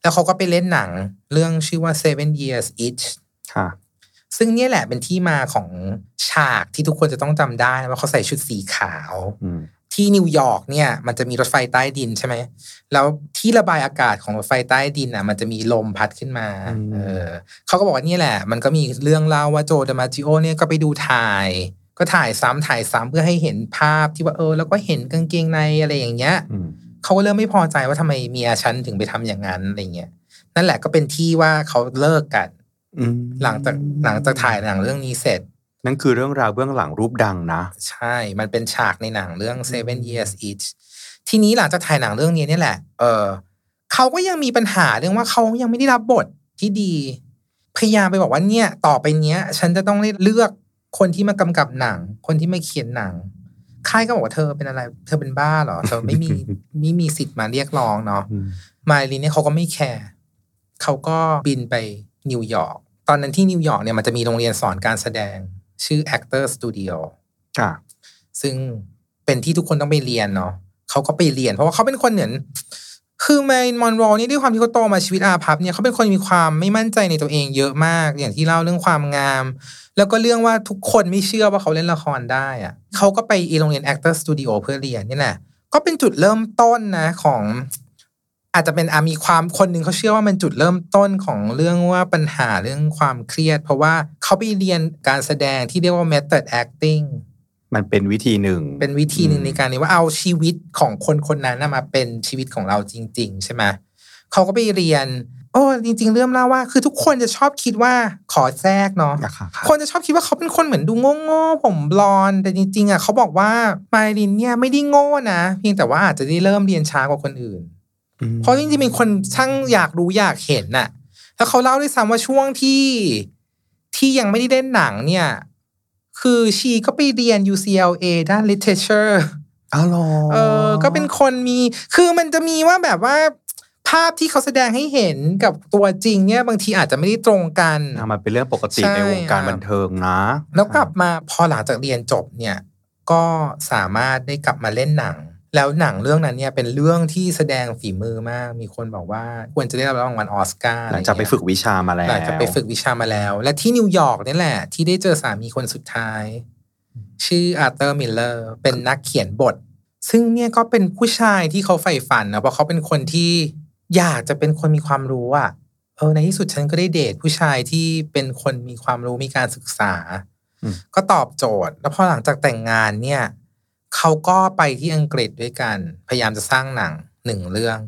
แล้วเขาก็ไปเล่นหนังเรื่องชื่อว่า Seven Years Itch ค่ะ ซึ่งเนี่ยแหละเป็นที่มาของฉากที่ทุกคนจะต้องจำได้ว่าเขาใส่ชุดสีขาวอืมที่นิวยอร์กเนี่ยมันจะมีรถไฟใต้ดินใช่ไหม แล้วที่ระบายอากาศของรถไฟใต้ดินอะ มันจะมีลมพัดขึ้นมา เออเขาก็บอกว่านี่แหละ มันก็มีเรื่องเล่าว่าโจเดมาจิโอเนี่ยก็ไปดูถ่าย ก็ถ่ายซ้ำถ่ายซ้ำเพื่อให้เห็นภาพที่ว่าเออ แล้วก็เห็นกางเกงในอะไรอย่างเงี้ยอืมเขาก็เริ่มไม่พอใจว่าทำไมเมียฉันถึงไปทำอย่างนั้นอะไรเงี้ยนั่นแหละก็เป็นที่ว่าเขาเลิกกันอืมหลังจากหลังจากถ่ายหนังเรื่องนี้เสร็จ นั่นคือเรื่องราวเบื้องหลังรูปดังนะ ใช่ มันเป็นฉากในหนังเรื่อง Seven Years Each ทีนี้หลังจากถ่ายหนังเรื่องนี้เนี่ยแหละ เออเขาก็ยังมีปัญหาเรื่องว่าเขายังไม่ได้รับบทที่ดี พยายามไปบอกว่าเนี่ย ต่อไปเนี้ย ฉันจะต้องได้เลือก คนที่มากำกับหนัง คนที่มาเขียนหนัง ค่ายก็บอกว่าเธอเป็นอะไร เธอเป็นบ้าเหรอ เธอไม่มีไม่มีสิทธิ์มาเรียกร้องเนาะอืมมาลีเนี่ยเขาก็ไม่แคร์เขาก็บินไปนิวยอร์ก ตอนนั้นที่นิวยอร์กเนี่ยมันจะมีโรงเรียนสอนการแสดง ชื่อ Actor Studio ค่ะซึ่งเป็นที่ทุกคนต้องไปเรียนเนาะเขาก็ไปเรียน เพราะว่าเขาเป็นคนเหมือน คือแมริลินมอนโรนี่ด้วยความที่เขาโตมาชีวิตอาภัพเนี่ยเขาเป็นคนมีความไม่มั่นใจในตัวเองเยอะมาก อย่างที่เล่าเรื่องความงาม แล้วก็เรื่องว่าทุกคนไม่เชื่อว่าเขาเล่นละครได้อะเขาก็ไปอีโรงเรียน Actor Studio เพื่อเรียนนี่แหละก็เป็นจุดเริ่มต้นนะของอาจจะเป็นอามีความคนหนึ่งเขาเชื่อว่ามันจุดเริ่มต้นของเรื่องว่าปัญหาเรื่องความเครียด เพราะว่าเขาไปเรียนการแสดงที่เรียกว่า method acting มันเป็นวิธีหนึ่ง เป็นวิธีหนึ่งในการนี้ว่าเอาชีวิตของคนคนนั้นน่ะมาเป็นชีวิตของเราจริง ๆ ใช่ไหมเขาก็ไปเรียน โอ้จริง ๆ เริ่มเล่าว่า คือทุกคนจะชอบคิดว่าขอแทรกเนาะอะค่ะค่ะคนจะชอบคิดว่าเขาเป็นคนเหมือนดูโง่ๆผมบลอนด์แต่จริง ๆอะเขาบอกว่ามารินเนี่ยไม่ได้โง่นะ เพียงแต่ว่าอาจจะได้เริ่มเรียนช้ากว่าคนอื่นอืมเพราะจริงๆเป็นคนช่างอยากรู้อยากเห็นน่ะ แล้วเขาเล่าด้วยซ้ำว่าช่วงที่ที่ยังไม่ได้เล่นหนังเนี่ย คือชีก็ไปเรียน UCLA ด้าน literature อ้าวเหรอเออก็เป็นคนมี คือมันจะมีว่าแบบว่าภาพที่เขาแสดงให้เห็นกับตัวจริงเนี่ยบางทีอาจจะไม่ได้ตรงกันอะมันเป็นเรื่องปกติใช่ในวงการอะบันเทิงนะ แล้วกลับมาพอหลังจากเรียนจบเนี่ย ก็สามารถได้กลับมาเล่นหนัง แล้วหนังเรื่องนั้นเนี่ยเป็นเรื่องที่แสดงฝีมือมาก มีคนบอกว่าควรจะได้รับรางวัลออสการ์หลังจากไปฝึกวิชามาแล้วหลังจากไปฝึกวิชามาแล้ว และที่นิวยอร์กนี่แหละ ที่ได้เจอสามีคนสุดท้าย ชื่ออาร์เตอร์มิลเลอร์เป็นนักเขียนบท ซึ่งเนี่ยก็เป็นผู้ชายที่เขาใฝ่ฝันนะเพราะเขาเป็นคนที่อยากจะเป็นคนมีความรู้อะเออในที่สุดฉันก็ได้เดทผู้ชายที่เป็นคนมีความรู้มีการศึกษาอืมก็ตอบโจทย์ แล้วพอหลังจากแต่งงานเนี่ย เขาก็ไปที่อังกฤษด้วยกัน พยายามจะสร้างหนังหนึ่งเรื่อง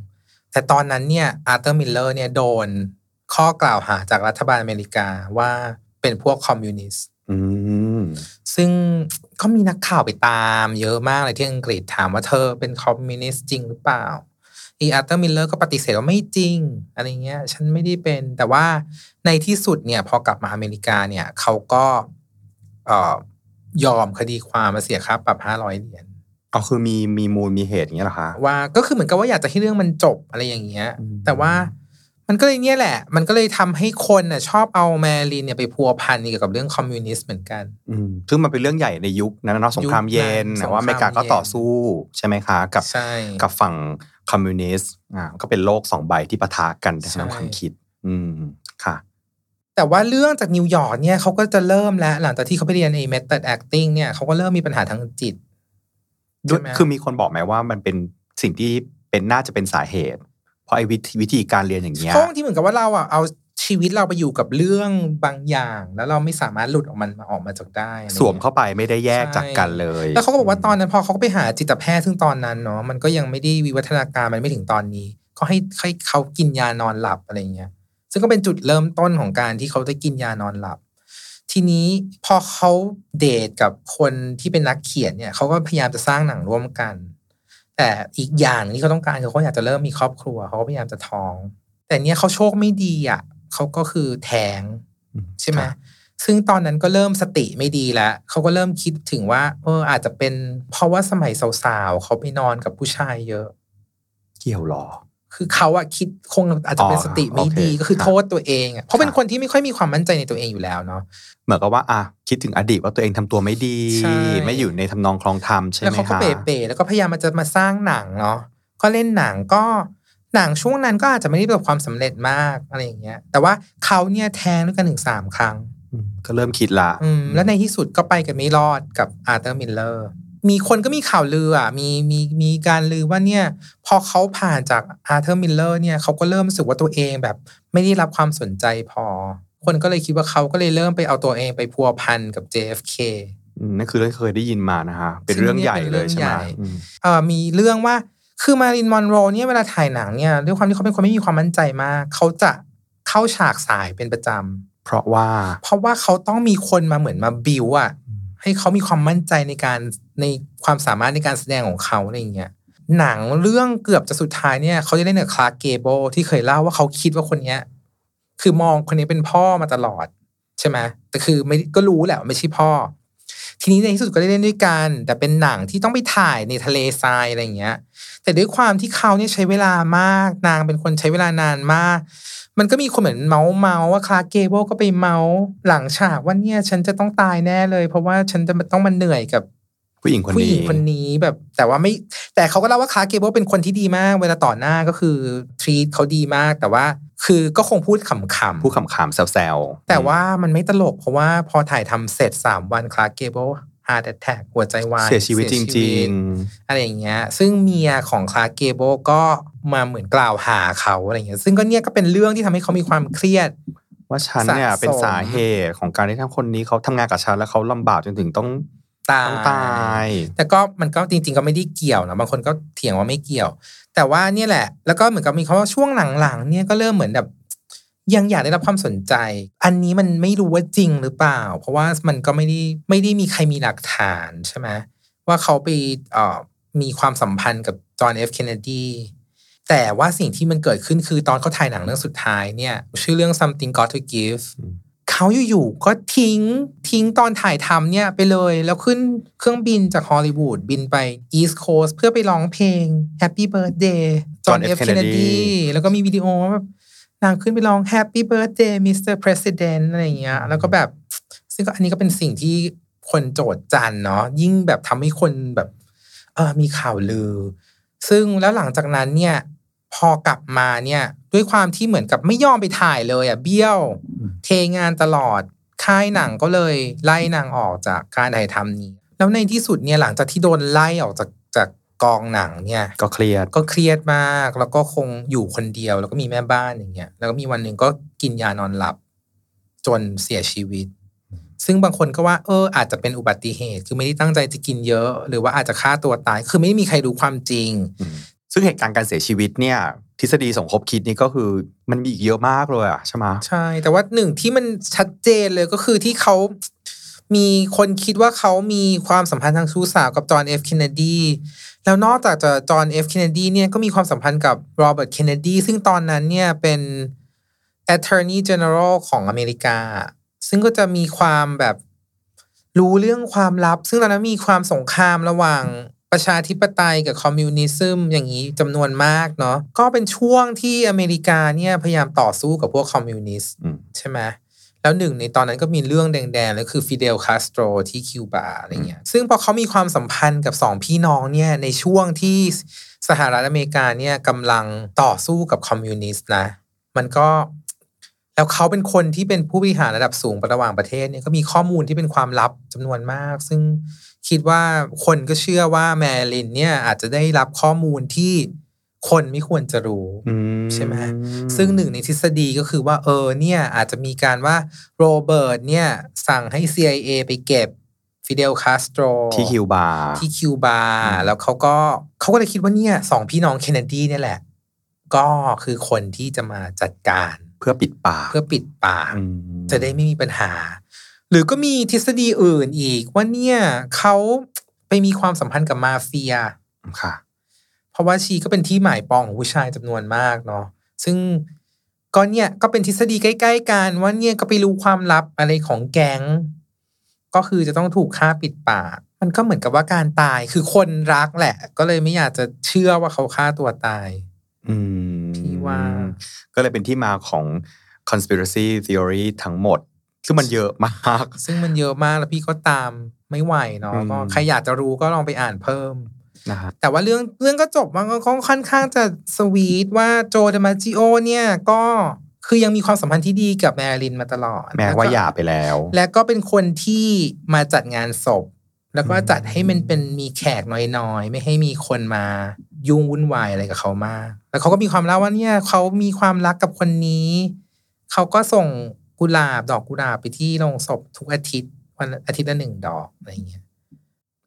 แต่ตอนนั้นเนี่ยอาร์เตอร์มิลเลอร์เนี่ยโดนข้อกล่าวหาจากรัฐบาลอเมริกาว่าเป็นพวกคอมมิวนิสต์อืมซึ่งก็มีนักข่าวไปตามเยอะมากเลยที่อังกฤษถามว่าเธอเป็นคอมมิวนิสต์จริงหรือเปล่า อีอาร์เตอร์มิลเลอร์ก็ปฏิเสธว่าไม่จริง อะไรเงี้ย ฉันไม่ได้เป็น แต่ว่าในที่สุดเนี่ย พอกลับมาอเมริกาเนี่ย เขาก็เอ่อ ยอมคดีความมาเสียค่าปรับห้าร้อยเหรียญก็คือมีมีมูลมีเหตุอย่างเงี้ยเหรอคะว่าก็คือเหมือนกับว่าอยากจะให้เรื่องมันจบอะไรอย่างเงี้ยอืมแต่ว่ามันก็เลยเนี่ยแหละ มันก็เลยทำให้คนน่ะชอบเอาแมรินเนี่ยไปพัวพันเกี่ยวกับเรื่องคอมมิวนิสต์เหมือนกันอืมซึ่งมันเป็นเรื่องใหญ่ในยุคนั้นนะเนาะสงครามเย็นยุคนั้นแต่ว่าอเมริกาก็สงครามเย็นต่อสู้ใช่ไหมคะ กับใช่กับฝั่งคอมมิวนิสต์อ่าก็เป็นโลกสองใบที่ปะทะกันทางด้านใช่ความคิด อืมค่ะ แต่ว่าเรื่องจากนิวยอร์กเนี่ยเขาก็จะเริ่มแล้วหลังจากที่เขาไปเรียนไอ้ method acting เนี่ยเขาก็เริ่มมีปัญหาทางจิตด้วยใช่ไหมคือมีคนบอกไหมว่ามันเป็นสิ่งที่เป็นน่าจะเป็นสาเหตุ เพราะไอ้วิธีวิธีการเรียนอย่างเงี้ยเพราะบางทีเหมือนกับว่าเราอะเอาชีวิตเราไปอยู่กับเรื่องบางอย่าง แล้วเราไม่สามารถหลุดออกมันมาออกมาจากได้อะไรสวมเข้าไปไม่ได้แยกจากกันเลย แล้วเขาก็บอกว่าตอนนั้นพอเขาก็ไปหาจิตแพทย์ซึ่งตอนนั้นเนาะมันก็ยังไม่ได้วิวัฒนาการมันไม่ถึงตอนนี้เขาให้ให้เขากินยานอนหลับอะไรเงี้ย ซึ่งก็เป็นจุดเริ่มต้นของการที่เขาได้กินยานอนหลับ ทีนี้พอเขาเดทกับคนที่เป็นนักเขียนเนี่ยเขาก็พยายามจะสร้างหนังร่วมกัน แต่อีกอย่างที่เขาต้องการคือเขาอยากจะเริ่มมีครอบครัวเขาก็พยายามจะท้อง แต่เนี้ยเขาโชคไม่ดีอะเขาก็คือแท้งอืมใช่ไหมครับซึ่งตอนนั้นก็เริ่มสติไม่ดีแล้วเขาก็เริ่มคิดถึงว่า เออ อาจจะเป็นเพราะว่าสมัยสาวๆเขาไปนอนกับผู้ชายเยอะ เกี่ยวหรอ คือเขาอะคิดคงอาจจะเป็นอ๋อสติไม่ดีโอเคก็คือครับโทษตัวเองอะเพราะเป็นครับคนที่ไม่ค่อยมีความมั่นใจในตัวเองอยู่แล้วเนาะเหมือนกับว่าอะคิดถึงอดีตว่าตัวเองทำตัวไม่ดีใช่ไม่อยู่ในทำนองคลองธรรมใช่แล้วไหมเขาก็คะเป๋ๆแล้วก็พยายามมันจะมาสร้างหนังเนาะก็เล่นหนังก็หนังช่วงนั้นก็อาจจะไม่ได้ประสบความสำเร็จมากอะไรอย่างเงี้ย แต่ว่าเขาเนี่ยแทงด้วยกันถึงสามครั้งอืมก็เริ่มคิดละอืมแล้วในที่สุดก็ไปกันไม่รอดกับอาร์เธอร์มิลเลอร์ มีคนก็มีข่าวลืออะมีมีมีการลือว่าเนี่ย พอเขาผ่านจากอาร์เธอร์มิลเลอร์เนี่ยเขาก็เริ่มรู้สึกว่าตัวเองแบบ ไม่ได้รับความสนใจพอ คนก็เลยคิดว่าเขาก็เลยเริ่มไปเอาตัวเองไปพัวพันกับ JFK อืมนั่นคือเรื่องที่เคยได้ยินมานะคะเป็นเรื่องใหญ่เลยใช่ไหมเป็นเรื่องใหญ่อืมเอ่อมีเรื่องว่าคือมารินมอนโรเนี่ยเวลาถ่ายหนังเนี่ยด้วยความที่เขาเป็นคนไม่มีความมั่นใจมาก เขาจะเข้าฉากสายเป็นประจำเพราะว่า เพราะว่าเขาต้องมีคนมาเหมือนมาบิวอะให้เขามีความมั่นใจในการ ในความสามารถในการแสดงของเขาอะไรอย่างเงี้ยหนังเรื่องเกือบจะสุดท้ายเนี่ยเขาจะเล่นกับคลาร์เกเบิลที่เคยเล่าว่าเขาคิดว่าคนเนี้ย คือมองคนนี้เป็นพ่อมาตลอดใช่ไหมแต่คือไม่ก็รู้แหละว่าไม่ใช่พ่อ ทีนี้ในที่สุดก็ได้เล่นด้วยกัน แต่เป็นหนังที่ต้องไปถ่ายในทะเลทรายอะไรอย่างเงี้ย แต่ด้วยความที่เขาเนี่ยใช้เวลามาก นางเป็นคนใช้เวลานานมาก มันก็มีคนเหมือนเม้าท์เม้าท์ว่าคลาร์กเกเบิลก็ไปเม้าท์หลังฉากว่าเนี่ยฉันจะต้องตายแน่เลย เพราะว่าฉันจะต้องมาเหนื่อยกับ ผู้หญิงคนผู้หนี้ญิงคนนี้แบบ แต่ว่าไม่ แต่เขาก็เล่าว่าคลาร์กเกเบิลเป็นคนที่ดีมาก เวลาต่อหน้าก็คือ treat เขาดีมาก แต่ว่าคือก็คงพูดขำๆผู้ขำๆแซวๆแต่ว่ามันไม่ตลกเพราะว่าพอถ่ายทำเสร็จสามวันคลาร์กเกเบิล heart attack หัวใจวายเสียชีวิตจริงอะไรอย่างเงี้ย ซึ่งเมียของคลาร์กเกเบิลก็มาเหมือนกล่าวหาเขาอะไรอย่างเงี้ย ซึ่งก็เนี่ยก็เป็นเรื่องที่ทำให้เขามีความเครียดๆว่าฉันเนี่ยสะสมเป็นสาเหตุของการที่ทั้งคนนี้เขาทำงานกับฉันแล้วเขาลำบากจนถึงต้อง ตายต้องตาย แต่ก็มันก็จริง ๆ ก็ไม่ได้เกี่ยวนะบางคนก็เถียงว่าไม่เกี่ยว แต่ว่าเนี่ยแหละ แล้วก็เหมือนกับมีคำว่าช่วงหลังๆ เนี่ยก็เริ่มเหมือนแบบ ยังอยากได้รับความสนใจ อันนี้มันไม่รู้ว่าจริงหรือเปล่า เพราะว่ามันก็ไม่ได้ไม่ได้มีใครมีหลักฐานใช่ไหมว่าเขาไปเอ่อมีความสัมพันธ์กับจอห์นเอฟเคนเนดีแต่ว่าสิ่งที่มันเกิดขึ้นคือตอนเขาถ่ายหนังเรื่องสุดท้ายเนี่ย ชื่อเรื่อง something got to give เขาอยู่ๆก็ทิ้งทิ้งตอนถ่ายทำเนี่ยไปเลย แล้วขึ้นเครื่องบินจากฮอลลีวูดบินไปอีส t ์โคสเพื่อไปร้องเพลง Happy Birthday จอห์น John เอ F. ฟเคนเน Kennedy ดีแล้วก็มีวิดีโอว่าแบบนางขึ้นไปร้อง Happy Birthday Mr. President อะไรอย่างเงี้ยแล้วก็แบบ ซึ่งก็อันนี้ก็เป็นสิ่งที่คนโจทย์จันเนาะยิ่งแบบทำให้คนแบบเออมีข่าวลือ ซึ่งแล้วหลังจากนั้นเนี่ย พอกลับมาเนี่ย ด้วยความที่เหมือนกับไม่ยอมไปถ่ายเลยอะเบี้ยว เทงานตลอดค่ายหนังก็เลยไล่นางออกจากการถ่ายทำนี้ แล้วในที่สุดเนี่ยหลังจากที่โดนไล่ออกจากจากกองหนังเนี่ยก็เครียดก็เครียดมาก แล้วก็คงอยู่คนเดียว แล้วก็มีแม่บ้านอย่างเงี้ยแล้วก็มีวันหนึ่งก็กินยานอนหลับ จนเสียชีวิต ซึ่งบางคนก็ว่า เออ อาจจะเป็นอุบัติเหตุ คือไม่ได้ตั้งใจจะกินเยอะ หรือว่าอาจจะฆ่าตัวตาย คือไม่มีใครรู้ความจริง ซึ่งเหตุการณ์การเสียชีวิตเนี่ย ทฤษฎีสมคบคิดนี่ก็คือมันมีอีกเยอะมากเลยอะใช่ไหมใช่ แต่ว่าหนึ่งที่มันชัดเจนเลยก็คือที่เขามีคนคิดว่าเขามีความสัมพันธ์ทางชู้สาวกับจอห์นเอฟเคนเนดี แล้วนอกจากจะจอห์นเอฟเคนเนดีเนี่ยก็มีความสัมพันธ์กับโรเบิร์ตเคนเนดี ซึ่งตอนนั้นเนี่ยเป็น Attorney General ของอเมริกา ซึ่งก็จะมีความแบบรู้เรื่องความลับ ซึ่งตอนนั้นมีความสงครามระหว่าง ประชาธิปไตยกับ communism อย่างนี้จำนวนมากเนาะก็เป็นช่วงที่อเมริกาเนี่ยพยายามต่อสู้กับพวกคอมมิวนิสต์อืมใช่ไหมแล้วหนึ่งในตอนนั้นก็มีเรื่องแดงๆแล้วคือฟิเดลคาสโตรที่คิวบาอะไรเงี้ยซึ่งพอเขามีความสัมพันธ์กับสองพี่น้องเนี่ยในช่วงที่สหรัฐอเมริกาเนี่ยกำลังต่อสู้กับคอมมิวนิสต์นะ มันก็ แล้วเขาเป็นคนที่เป็นผู้บริหารระดับสูงระหว่างประเทศเนี่ยก็มีข้อมูลที่เป็นความลับจำนวนมาก ซึ่งคิดว่าคนก็เชื่อว่าแมรินเนี่ยอาจจะได้รับข้อมูลที่คนไม่ควรจะรู้อืมใช่ไหมซึ่งหนึ่งในทฤษฎีก็คือว่า เออเนี่ยอาจจะมีการว่าโรเบิร์ตเนี่ยสั่งให้ CIA ไปเก็บฟิเดลคาสโตรที่คิวบาร์ที่คิวบาอืมแล้วเขาก็เขาก็เลยคิดว่าเนี่ยสองพี่น้องเคนเนดีเนี่ยแหละ ก็คือคนที่จะมาจัดการเพื่อปิดปาก เพื่อปิดปากอืมจะได้ไม่มีปัญหา หรือก็มีทฤษฎีอื่นอีกว่าเนี่ยเขาไปมีความสัมพันธ์กับมาเฟียค่ะ เพราะว่าชีก็เป็นที่หมายปองของผู้ชายจำนวนมากเนาะซึ่งก็เนี่ยก็เป็นทฤษฎีใกล้ๆกันว่าเนี่ยก็ไปรู้ความลับอะไรของแก๊งก็คือจะต้องถูกฆ่าปิดปาก มันก็เหมือนกับว่าการตายคือคนรักแหละ ก็เลยไม่อยากจะเชื่อว่าเขาฆ่าตัวตาย อืมพี่ ว่าก็เลยเป็นที่มาของ conspiracy theory ทั้งหมด ซึ่งมันเยอะมาก ซึ่งมันเยอะมากแล้วพี่ก็ตามไม่ไหวเนาะอืมก็ใครอยากจะรู้ก็ลองไปอ่านเพิ่มนะฮะแต่ว่าเรื่องเรื่องก็จบมันก็ค่อนข้างจะสวีทว่าโจเดมาจิโอเนี่ยก็คือยังมีความสัมพันธ์ที่ดีกับแมรินมาตลอด แม้ว่าหย่าไปแล้ว และก็เป็นคนที่มาจัดงานศพ แล้วก็จัดให้มันเป็นมีแขกน้อยๆ ไม่ให้มีคนมา ยุ่งวุ่นวายอะไรกับเขามากแล้วเขาก็มีความเล่าว่าเนี่ยเขามีความรักกับคนนี้ เขาก็ส่งกุหลาบดอกกุหลาบไปที่โรงศพทุกอาทิตย์วันอาทิตย์ละหนึ่งดอกอะไรอย่างเงี้ย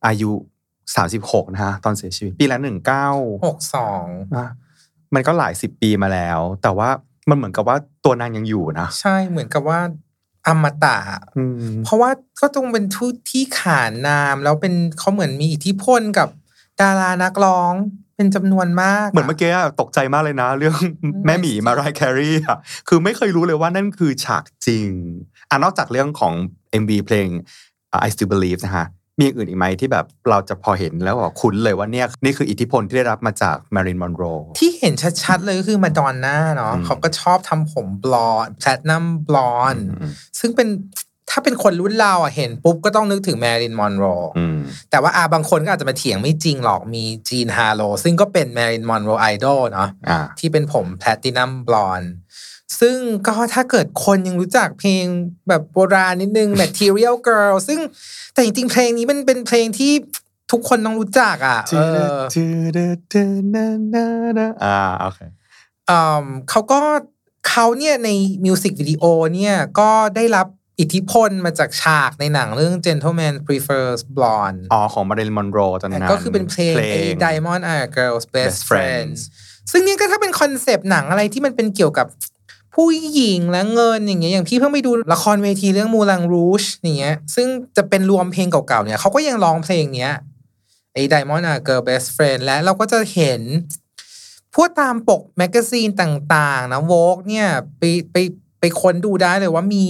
อายุสามสิบหกนะฮะ ตอนเสียชีวิต ปีละหนึ่งเก้าหกสองมันก็หลายสิบปีมาแล้ว แต่ว่ามันเหมือนกับว่าตัวนางยังอยู่นะ ใช่เหมือนกับว่าอมตะอืมเพราะว่าก็ต้องเป็นทุที่ขานนาม แล้วเป็นเขาเหมือนมีอิทธิพลกับดารานักร้อง เป็นจำนวนมาก เหมือนเมื่อกี้อะตกใจมากเลยนะ เรื่องแม่หมีมารายห์แครีอะคือไม่เคยรู้เลยว่านั่นคือฉากจริงอะนอกจากเรื่องของ MV เพลงอะ I Still Believe นะฮะมีอย่างอื่นอีกไหมที่แบบเราจะพอเห็นแล้วก็คุ้นเลยว่าเนี่ยนี่คืออิทธิพลที่ได้รับมาจากมารินมอนโรที่เห็นชัดๆเลยก็คือมาดอนน่าเนาะอืมเขาก็ชอบทำผม blonde platinum blonde อืมซึ่งเป็น ถ้าเป็นคนรุ่นเราอะเห็นปุ๊บก็ต้องนึกถึงแมรินมอนโรอืมแต่ว่าอาบางคนก็อาจจะมาเถียงไม่จริงหรอกมีจีนฮาร์โลว์ซึ่งก็เป็นแมรินมอนโรไอดอลเนาะอ่าที่เป็นผม platinum blonde ซึ่งก็ถ้าเกิดคนยังรู้จักเพลงแบบโบราณนิดนึง Material Girl ซึ่งแต่จริงๆ เพลงนี้มันเป็นเพลงที่ทุกคนต้องรู้จักอะเอออ่าโอเคอืมเขาก็เขาเนี่ยในมิวสิกวิดีโอเนี่ยก็ได้รับ อิทธิพลมาจากฉากในหนังเรื่อง Gentleman Prefers Blonde อ๋อ ของมาริลมอนโรตอนนั้น ก็คือเป็นเพลงเพลไอ้ง Diamond Are Girls Best Best Friends Friends ซึ่งเนี่ยก็ถ้าเป็นคอนเซปต์หนังอะไรที่มันเป็นเกี่ยวกับผู้หญิงและเงินอย่างเงี้ยอย่างพี่เพิ่งไปดูละครเวทีเรื่องมูลังรูชอย่างเงี้ยซึ่งจะเป็นรวมเพลงเก่าๆเนี่ยเขาก็ยังร้องเพลงเนี้ยไอ้ Diamond Are Girl Best Friend และเราก็จะเห็นพวกตามปกแมกกาซีนต่างๆนะ Vogue เนี่ยไปไป ไปค้นดูได้เลยว่ามี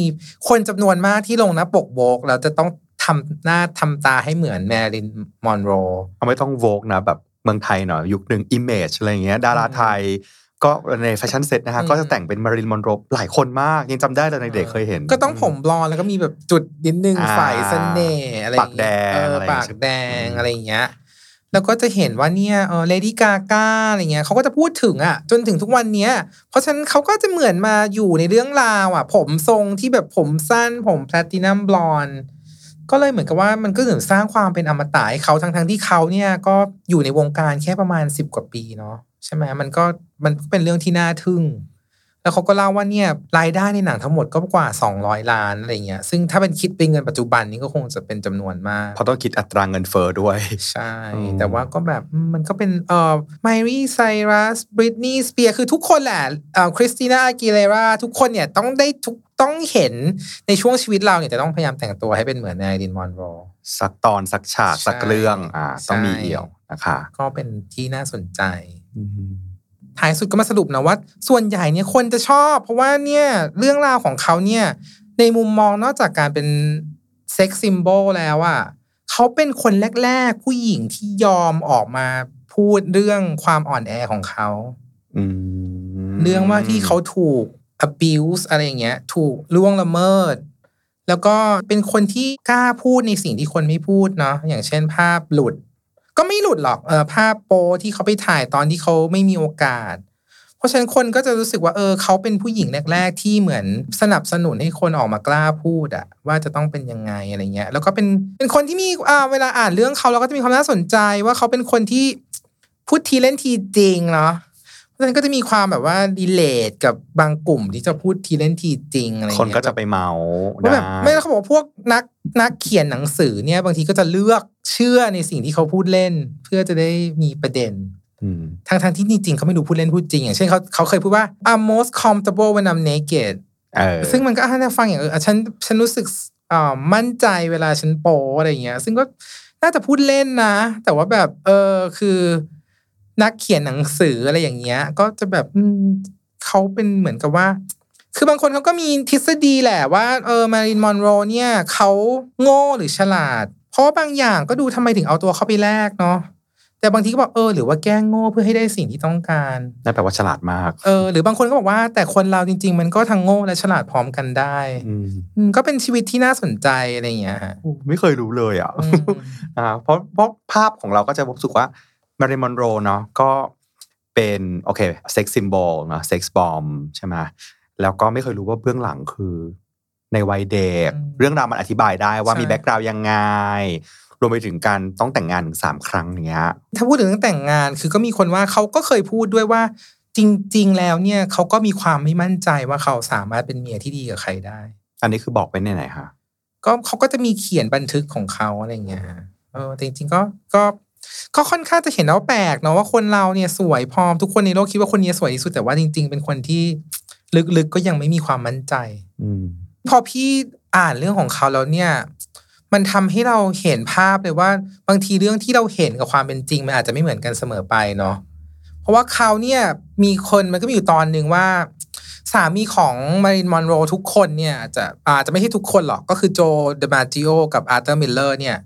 คนจำนวนมากที่ลงหน้าปก Vogue แล้วจะต้องทำหน้าทำตาให้เหมือนแมรินมอนโรเอาไม่ต้อง Vogue นะแบบเมืองไทยหน่อยยุคหนึ่ง Image อะไรอย่างเงี้ยดาราไทยก็ในแฟชั่นเซ็ตนะฮะอืมก็จะแต่งเป็นมาริลมอนโรหลายคนมาก ยังจำได้เลยในเด็กเคยเห็น ก็ต้องผมบลอนด์แล้วก็มีแบบจุดนิดนึงอ่าฝ่ายเสน่ห์อะไรอย่ปากแดงเอออะไรปากแดงอืมอะไรอย่างเงี้ย แล้วก็จะเห็นว่าเนี่ยเออเลดี้กาก้าอะไรเงี้ยเขาก็จะพูดถึงอะ จนถึงทุกวันเนี้ย เพราะฉะนั้นเขาก็จะเหมือนมาอยู่ในเรื่องราวอะ ผมทรงที่แบบผมสั้น ผมแพลตินัมบลอนก็เลยเหมือนกับว่ามันก็ถึงสร้างความเป็นอมตะให้เขาทั้งทั้งที่เขาเนี่ยก็อยู่ในวงการแค่ประมาณสิบกว่าปีเนาะใช่ไหมมันก็มันเป็นเรื่องที่น่าทึ่ง แล้วเขาก็เล่าว่าเนี่ยรายได้ในหนังทั้งหมดก็กว่า 200 ล้านอะไรเงี้ยซึ่งถ้าเป็นคิดเป็นเงินปัจจุบันนี้ก็คงจะเป็นจำนวนมากเพราะต้องคิดอัตราเงินเฟ้อด้วย ใช่อืมแต่ว่าก็แบบอืมมันก็เป็นเอ่อไมลี่ไซรัสบริตนีย์สเปียคือทุกคนแหละเอ่อคริสติน่าอากิเลราทุกคนเนี่ยต้องได้ทุกต้องเห็นในช่วงชีวิตเราเนี่ยจะต้องพยายามแต่งตัวให้เป็นเหมือนแมรินมอนโรสักตอนสักฉากใช่สักเรื่องอ่าต้องมีใช่เอี่ยวนะคะก็เป็นที่น่าสนใจอืม ท้ายสุดก็มาสรุปนะว่า ส่วนใหญ่เนี่ยคนจะชอบ เพราะว่าเนี่ยเรื่องราวของเขาเนี่ยในมุมมองนอกจากการเป็นเซ็กซิมโบลแล้วอะเขาเป็นคนแรก ๆ ผู้หญิงที่ยอมออกมาพูดเรื่องความอ่อนแอของเขาอืมเรื่องว่าที่เขาถูก abuse อะไรอย่างเงี้ย ถูกล่วงละเมิด แล้วก็เป็นคนที่กล้าพูดในสิ่งที่คนไม่พูดเนาะอย่างเช่นภาพหลุด ก็ไม่หลุดหรอกเออภาพโปที่เขาไปถ่ายตอนที่เขาไม่มีโอกาส เพราะฉะนั้นคนก็จะรู้สึกว่าเออเขาเป็นผู้หญิงแรก ๆ ที่เหมือนสนับสนุนให้คนออกมากล้าพูดอะว่าจะต้องเป็นยังไงอะไรเงี้ย แล้วก็เป็นเป็นคนที่มีอ่าเวลาอ่านเรื่องเขาเราก็จะมีความน่าสนใจว่าเขาเป็นคนที่พูดทีเล่นทีจริงเนาะ เพราะฉะนั้นก็จะมีความแบบว่าดีเลทกับบางกลุ่มที่จะพูดทีเล่นทีจริงอะไรอย่างคนเงี้ยก็จะไปเมาว่าแบบได้ไม่เขาบอกว่าพวกนักนักเขียนหนังสือเนี่ยบางทีก็จะเลือกเชื่อในสิ่งที่เขาพูดเล่น เพื่อจะได้มีประเด็นอืมทั้งทงๆที่จริงๆเขาไม่รู้พูดเล่นพูดจริง อย่างเช่นเขาเขาเคยพูดว่า I'm most comfortable when I'm naked เออซึ่งมันก็อะน่าฟังอย่างเอออะฉันฉันรู้สึกอ่ามั่นใจเวลาฉันโปอะไรอย่างเงี้ย ซึ่งก็น่าจะพูดเล่นนะ แต่ว่าแบบเออคือ นักเขียนหนังสืออะไรอย่างเงี้ย ก็จะแบบอืมเขาเป็นเหมือนกับว่า คือบางคนเขาก็มีทฤษฎีแหละว่า เออมารินมอนโรเนี่ยเขาโง่หรือฉลาด เพราะว่าบางอย่างก็ดูทำไมถึงเอาตัวเขาไปแลกเนาะแต่บางทีก็บอกเออหรือว่าแกล้งโง่เพื่อให้ได้สิ่งที่ต้องการนั่นแปลว่าฉลาดมาก เออหรือบางคนก็บอกว่า แต่คนเราจริง ๆ มันก็ทั้งโง่และฉลาดพร้อมกันได้อืมอืมก็เป็นชีวิตที่น่าสนใจอะไรอย่างเงี้ยฮะโอ้ไม่เคยรู้เลยอะอืมอ่าเพราะเพราะภาพของเราก็จะรู้สึกว่า มาริมอนโรเนาะก็เป็นโอเค sex symbol เนาะ sex bomb ใช่ไหมแล้วก็ไม่เคยรู้ว่าเบื้องหลังคือในวัยเด็กเรื่องราวมันอธิบายได้ว่ามี background ยังไง รวมไปถึงการต้องแต่งงานถึงสามครั้งอย่างเงี้ย ถ้าพูดถึงเรื่องแต่งงานคือก็มีคนว่าเขาก็เคยพูดด้วยว่า จริง ๆ แล้วเนี่ยเขาก็มีความไม่มั่นใจว่าเขาสามารถเป็นเมียที่ดีกับใครได้ อันนี้คือบอกไปในไหนคะก็เขาก็จะมีเขียนบันทึกของเขาอะไรอย่างเงี้ยฮะเออแต่จริง ๆ ก็ก็ ก็ค่อนข้างจะเห็นแล้วแปลกเนาะว่าคนเราเนี่ยสวยพร้อมทุกคนในโลกคิดว่าคนนี้สวยที่สุดแต่ว่าจริง ๆ เป็นคนที่ลึกๆก็ยังไม่มีความมั่นใจอืมพอพี่อ่านเรื่องของเขาแล้วเนี่ย มันทำให้เราเห็นภาพเลยว่าบางทีเรื่องที่เราเห็นกับความเป็นจริง มันอาจจะไม่เหมือนกันเสมอไปเนาะเพราะว่าเขาเนี่ยมีคนมันก็มีอยู่ตอนหนึ่งว่า สามีของมารินมอนโรทุกคนเนี่ยอาจจะอาจจะไม่ใช่ทุกคนหรอกก็คือโจเดมาจิโอกับอาร์เตอร์มิลเลอร์เนี่ย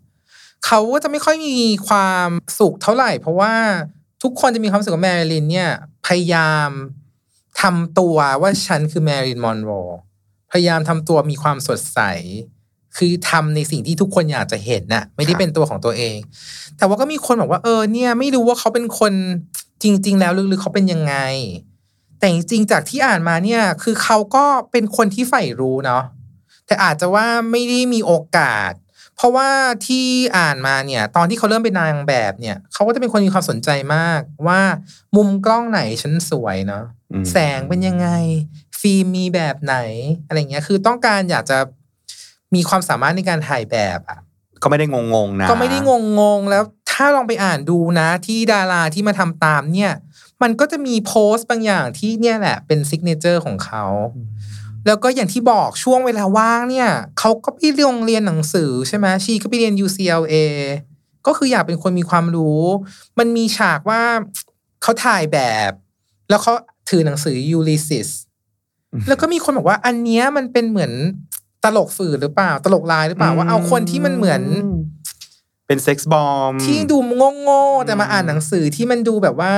เขาก็จะไม่ค่อยมีความสุขเท่าไหร่ เพราะว่าทุกคนจะมีความรู้สึกว่าแมริลินเนี่ย พยายามทำตัวว่าฉันคือแมรินมอนโรพยายามทำตัวมีความสดใส คือทำในสิ่งที่ทุกคนอยากจะเห็นน่ะ ไม่ได้เป็นตัวของตัวเอง แต่ว่าก็มีคนบอกว่าเออเนี่ย ไม่รู้ว่าเขาเป็นคนจริง ๆ แล้วลึกๆเขาเป็นยังไง แต่จริงๆจากที่อ่านมาเนี่ย คือเขาก็เป็นคนที่ใฝ่รู้เนาะแต่อาจจะว่าไม่ได้มีโอกาส เพราะว่าที่อ่านมาเนี่ย ตอนที่เขาเริ่มเป็นนางแบบเนี่ยเขาก็จะเป็นคนมีความสนใจมาก ว่ามุมกล้องไหนฉันสวยเนาะอืมแสงเป็นยังไง ฟิล์มมีแบบไหนอะไรเงี้ย คือต้องการอยากจะมีความสามารถในการถ่ายแบบอะ ก็ไม่ได้งงๆนะ ก็ไม่ได้งงงๆแล้วถ้าลองไปอ่านดูนะ ที่ดาราที่มาทำตามเนี่ย มันก็จะมี pose บางอย่างที่เนี่ยแหละเป็น signature ของเขา แล้วก็อย่างที่บอกช่วงเวลาว่างเนี่ยเขาก็ไปเรียนเรียนหนังสือใช่ไหมชีก็ไปเรียน UCLA ก็คืออยากเป็นคนมีความรู้ มันมีฉากว่าเขาถ่ายแบบ แล้วเขาถือหนังสือ Ulysses แล้วก็มีคนบอกว่าอันเนี้ยมันเป็นเหมือนตลกฝืนหรือเปล่า ตลกลายหรือเปล่าว่าเอาคนที่มันเหมือน เป็นเซ็กซ์บอมที่ดูโง่ๆแต่มาอ่านหนังสือที่มันดูแบบว่า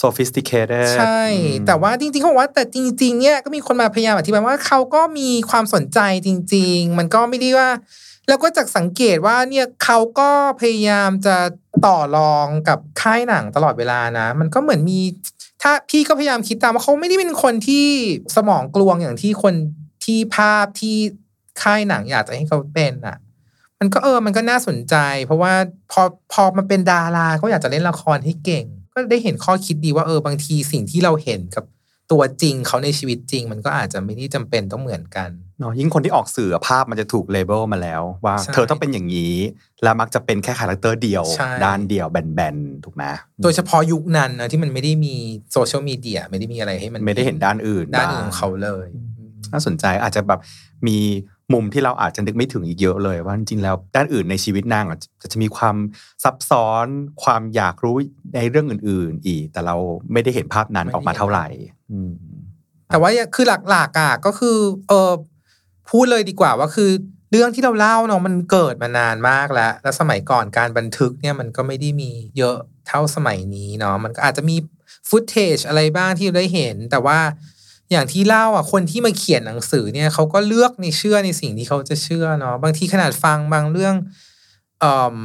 sophisticated ใช่อืมแต่ว่าจริงๆเขาบอกว่าแต่จริง ๆ เนี่ยก็มีคนมาพยายามอธิบายว่าเขาก็มีความสนใจจริง ๆ มันก็ไม่ได้ว่า แล้วก็จากสังเกตว่าเนี่ยเขาก็พยายามจะต่อรองกับค่ายหนังตลอดเวลานะ มันก็เหมือนมี ถ้าพี่ก็พยายามคิดตามว่าเขาไม่ได้เป็นคนที่สมองกลวงอย่างที่คนที่ภาพที่ค่ายหนังอยากจะให้เขาเป็นอะ มันก็เออมันก็น่าสนใจ เพราะว่าพอพอมันเป็นดาราก็อยากจะเล่นละครให้เก่ง ก็ได้เห็นข้อคิดดีว่าเออบางทีสิ่งที่เราเห็นกับตัวจริงเขาในชีวิตจริง มันก็อาจจะไม่ได้จำเป็นต้องเหมือนกันเนาะยิ่งคนที่ออกสื่อภาพมันจะถูก label มาแล้ว ว่าใช่เธอต้องเป็นอย่างนี้ แล้วมักจะเป็นแค่คาแรคเตอร์เดียวใช่ด้านเดียวแบนๆ ถูกไหมโดยเฉพาะยุคนั้นนะที่มันไม่ได้มีโซเชียลมีเดียไม่ได้มีอะไรให้มันไม่ได้เห็นด้านอื่น ด้านอื่นบ้ของเขาเลย น่าสนใจอาจจะแบบมี มุมที่เราอาจจะนึกไม่ถึงอีกเยอะเลย ว่าจริงๆแล้วด้านอื่นในชีวิตนางอาจจะจะมีความซับซ้อน ความอยากรู้ในเรื่องอื่น ๆ อีก แต่เราไม่ได้เห็นภาพนั้นออกมาเท่าไหร่แต่ว่าคือหลักๆอะก็คือ เออพูดเลยดีกว่าว่าคือเรื่องที่เราเล่าเนาะมันเกิดมานานมากแล้ว แล้วสมัยก่อนการบันทึกเนี่ยมันก็ไม่ได้มีเยอะเท่าสมัยนี้เนาะมันก็อาจจะมีฟุตเทจอะไรบ้างที่เราได้เห็น แต่ว่า อย่างที่เล่าอะคนที่มาเขียนหนังสือเนี่ยเขาก็เลือกในเชื่อในสิ่งที่เขาจะเชื่อเนาะบางทีขนาดฟังบางเรื่องเอ่อ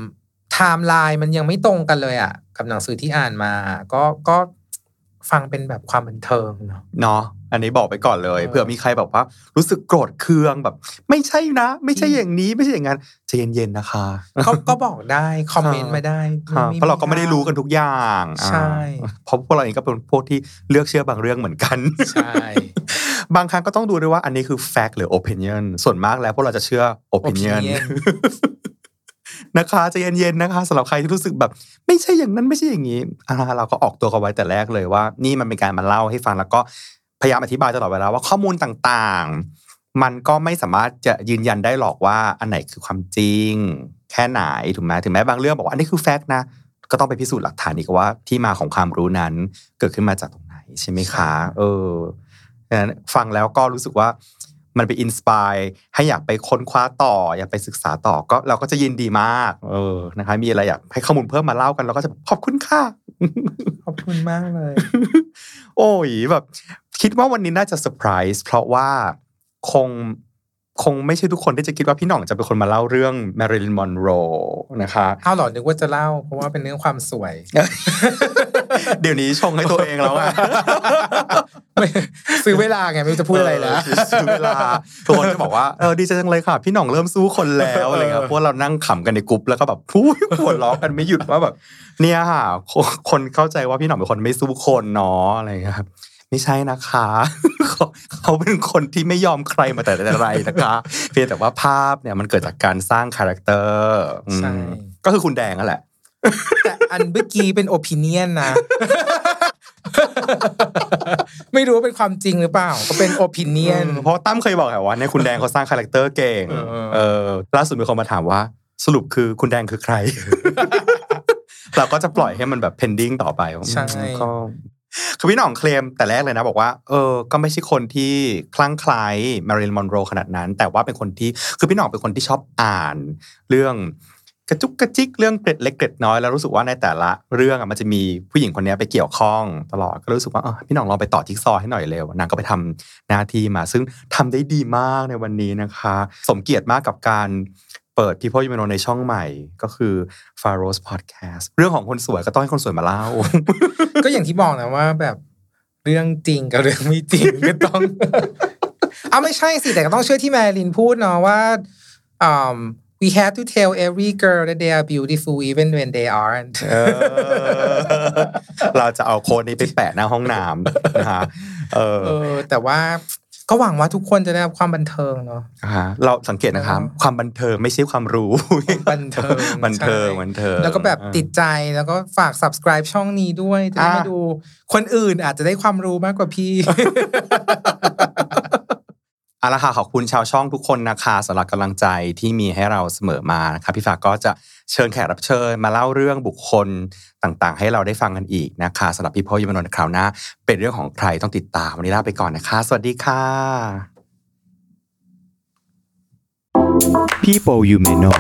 ไทม์ไลน์มันยังไม่ตรงกันเลยอะ กับหนังสือที่อ่านมา ก็ก็ฟังเป็นแบบความบันเทิงเนาะเนาะ อันนี้บอกไปก่อนเลยเออเผื่อมีใครแบบว่า รู้สึกโกรธเคืองแบบ ไม่ใช่นะ ไม่ใช่อย่างนี้ไม่ใช่อย่างนั้นใจเย็นๆนะคะเขาก็บอกได้คอมเมนต์มาได้ค่ะม่เพราะเราก็ไม่ได้รู้กันทุกอย่างใช่อ่าเพราะพวกเราเองก็เป็นพวกที่เลือกเชื่อบางเรื่องเหมือนกันใช่บางครั้งก็ต้องดูด้วยว่าอันนี้คือ fact หรือ opinion ส่วนมากแล้วพวกเราจะเชื่อ opinion opinion นะคะใจเย็นๆนะคะสำหรับใครที่รู้สึกแบบ ไม่ใช่อย่างนั้นไม่ใช่อย่างนี้อ่าเราก็ออกตัวกันไว้แต่แรกเลยว่า นี่มันเป็นการมาเล่าให้ฟังแล้วก็ พยายามอธิบายตลอดเวลาว่าข้อมูลต่างๆ มันก็ไม่สามารถจะยืนยันได้หรอกว่าอันไหนคือความจริง แค่ไหนถูกไหมถึงแม้บางเรื่องบอกว่าอันนี้คือแฟกต์นะก็ต้องไปพิสูจน์หลักฐานอีกว่าที่มาของความรู้นั้นเกิดขึ้นมาจากตรงไหนใช่ไหมคะ เออฟังแล้วก็รู้สึกว่า มันไป inspire ให้อยากไปค้นคว้าต่อ อยากไปศึกษาต่อก็เราก็จะยินดีมาก เออนะคะ มีอะไรอยากให้ข้อมูลเพิ่มมาเล่ากันเราก็จะขอบคุณค่ะขอบคุณมากเลย โอ้ยแบบ คิดว่าวันนี้น่าจะเซอร์ไพรส์เพราะว่าคง คงไม่ใช่ทุกคนที่จะคิดว่าพี่หน่องจะเป็นคนมาเล่าเรื่องแมริลินมอนโรนะคะเอาเหรอนึกว่าจะเล่า เพราะว่าเป็นเรื่องความสวย เดี๋ยวนี้ชงให้ตัวเองแล้วอะไม่ซื้อเวลาไงไม่รู้จะพูดอะไรแล้วเออซื้อเวลาทุกคนจะบอกว่าเออดีใจจังเลยค่ะ พี่หน่องเริ่มสู้คนแล้วอะไรเงี้ยพวกเรานั่งขำกันในกรุ๊ปแล้วก็แบบพูดหัวร่อกันไม่หยุดว่าแบบ เนี่ยค่ะคนคนเข้าใจว่าพี่หน่องเป็นคนไม่สู้คนเนาะอะไรเงี้ยครับ ไม่ใช่นะคะเขาเขาเป็นคนที่ไม่ยอมใครมาแต่แต่ไรนะคะ เพียงแต่ว่าภาพเนี่ยมันเกิดจากการสร้างคาแรคเตอร์อืมใช่ก็คือคุณแดงนั่นแหละแต่อันเมื่อกี้เป็น opinion นะ ไม่รู้ว่าเป็นความจริงหรือเปล่า ก็เป็น opinionเพราะตั้มเคยบอกแหละว่าเนี่ยคุณแดงเขาสร้างคาแรคเตอร์เก่งเออเออล่าสุดมีคนมาถามว่า สรุปคือคุณแดงคือใครเราก็จะปล่อยให้มันแบบ pending ต่อไป ใช่ก็ คือพี่หน่องเคลมแต่แรกเลยนะ บอกว่า เออ ก็ไม่ใช่คนที่คลั่งไคล้มาริลมอนโรขนาดนั้น แต่ว่าเป็นคนที่คือพี่หน่องเป็นคนที่ชอบอ่าน เรื่องกระจุกกระจิกเรื่องเกร็ดเล็กเกร็ดน้อยแล้วรู้สึกว่าในแต่ละเรื่องอะมันจะมีผู้หญิงคนนี้ไปเกี่ยวข้องตลอดก็รู้สึกว่าพี่หน่องลองไปต่อจิ๊กซอว์ให้หน่อยเร็วนางก็ไปทำหน้าที่มาซึ่งทำได้ดีมากในวันนี้นะคะ สมเกียรติมากกับการ เปิด People You May Know ในช่องใหม่ก็คือ f a r o s Podcast เรื่องของคนสวยก็ต้องให้คนสวยมาเล่า ก็อย่างที่บอกนะว่าแบบเรื่องจริงกับเรื่องไม่จริงก็ต้องเอาไม่ใช่สิแต่ก็ต้องเชื่อที่แมรินพูดเนาะว่าอืม we have to tell every girl that they are beautiful even when they aren't เออเราจะเอาโค้ดนี้ไปแปะหน้าห้องน้ำนะคะเออเออแต่ว่า ก็หวังว่าทุกคนจะได้รับความบันเทิงเนาะฮะเราสังเกตนะครับ ความบันเทิงไม่ใช่ความรู้ บันเทิงบันเทิงใช่บันเทิงแล้วก็แบบติดใจแล้วก็ฝาก subscribe ช่องนี้ด้วยจะได้อะไม่ดู คนอื่นอาจจะได้ความรู้มากกว่าพี่เอาละค่ะขอบคุณชาวช่องทุกคนนะคะสำหรับกำลังใจที่มีให้เราเสมอมานะคะพี่ฝากก็จะ เชิญแขกรับเชิญมาเล่าเรื่องบุคคลต่างๆ ให้เราได้ฟังกันอีกนะคะสำหรับพี่พ่อยมนนท์คราวหน้า เป็นเรื่องของใครต้องติดตามวันนี้ลาไปก่อนนะคะ สวัสดีค่ะ People you may know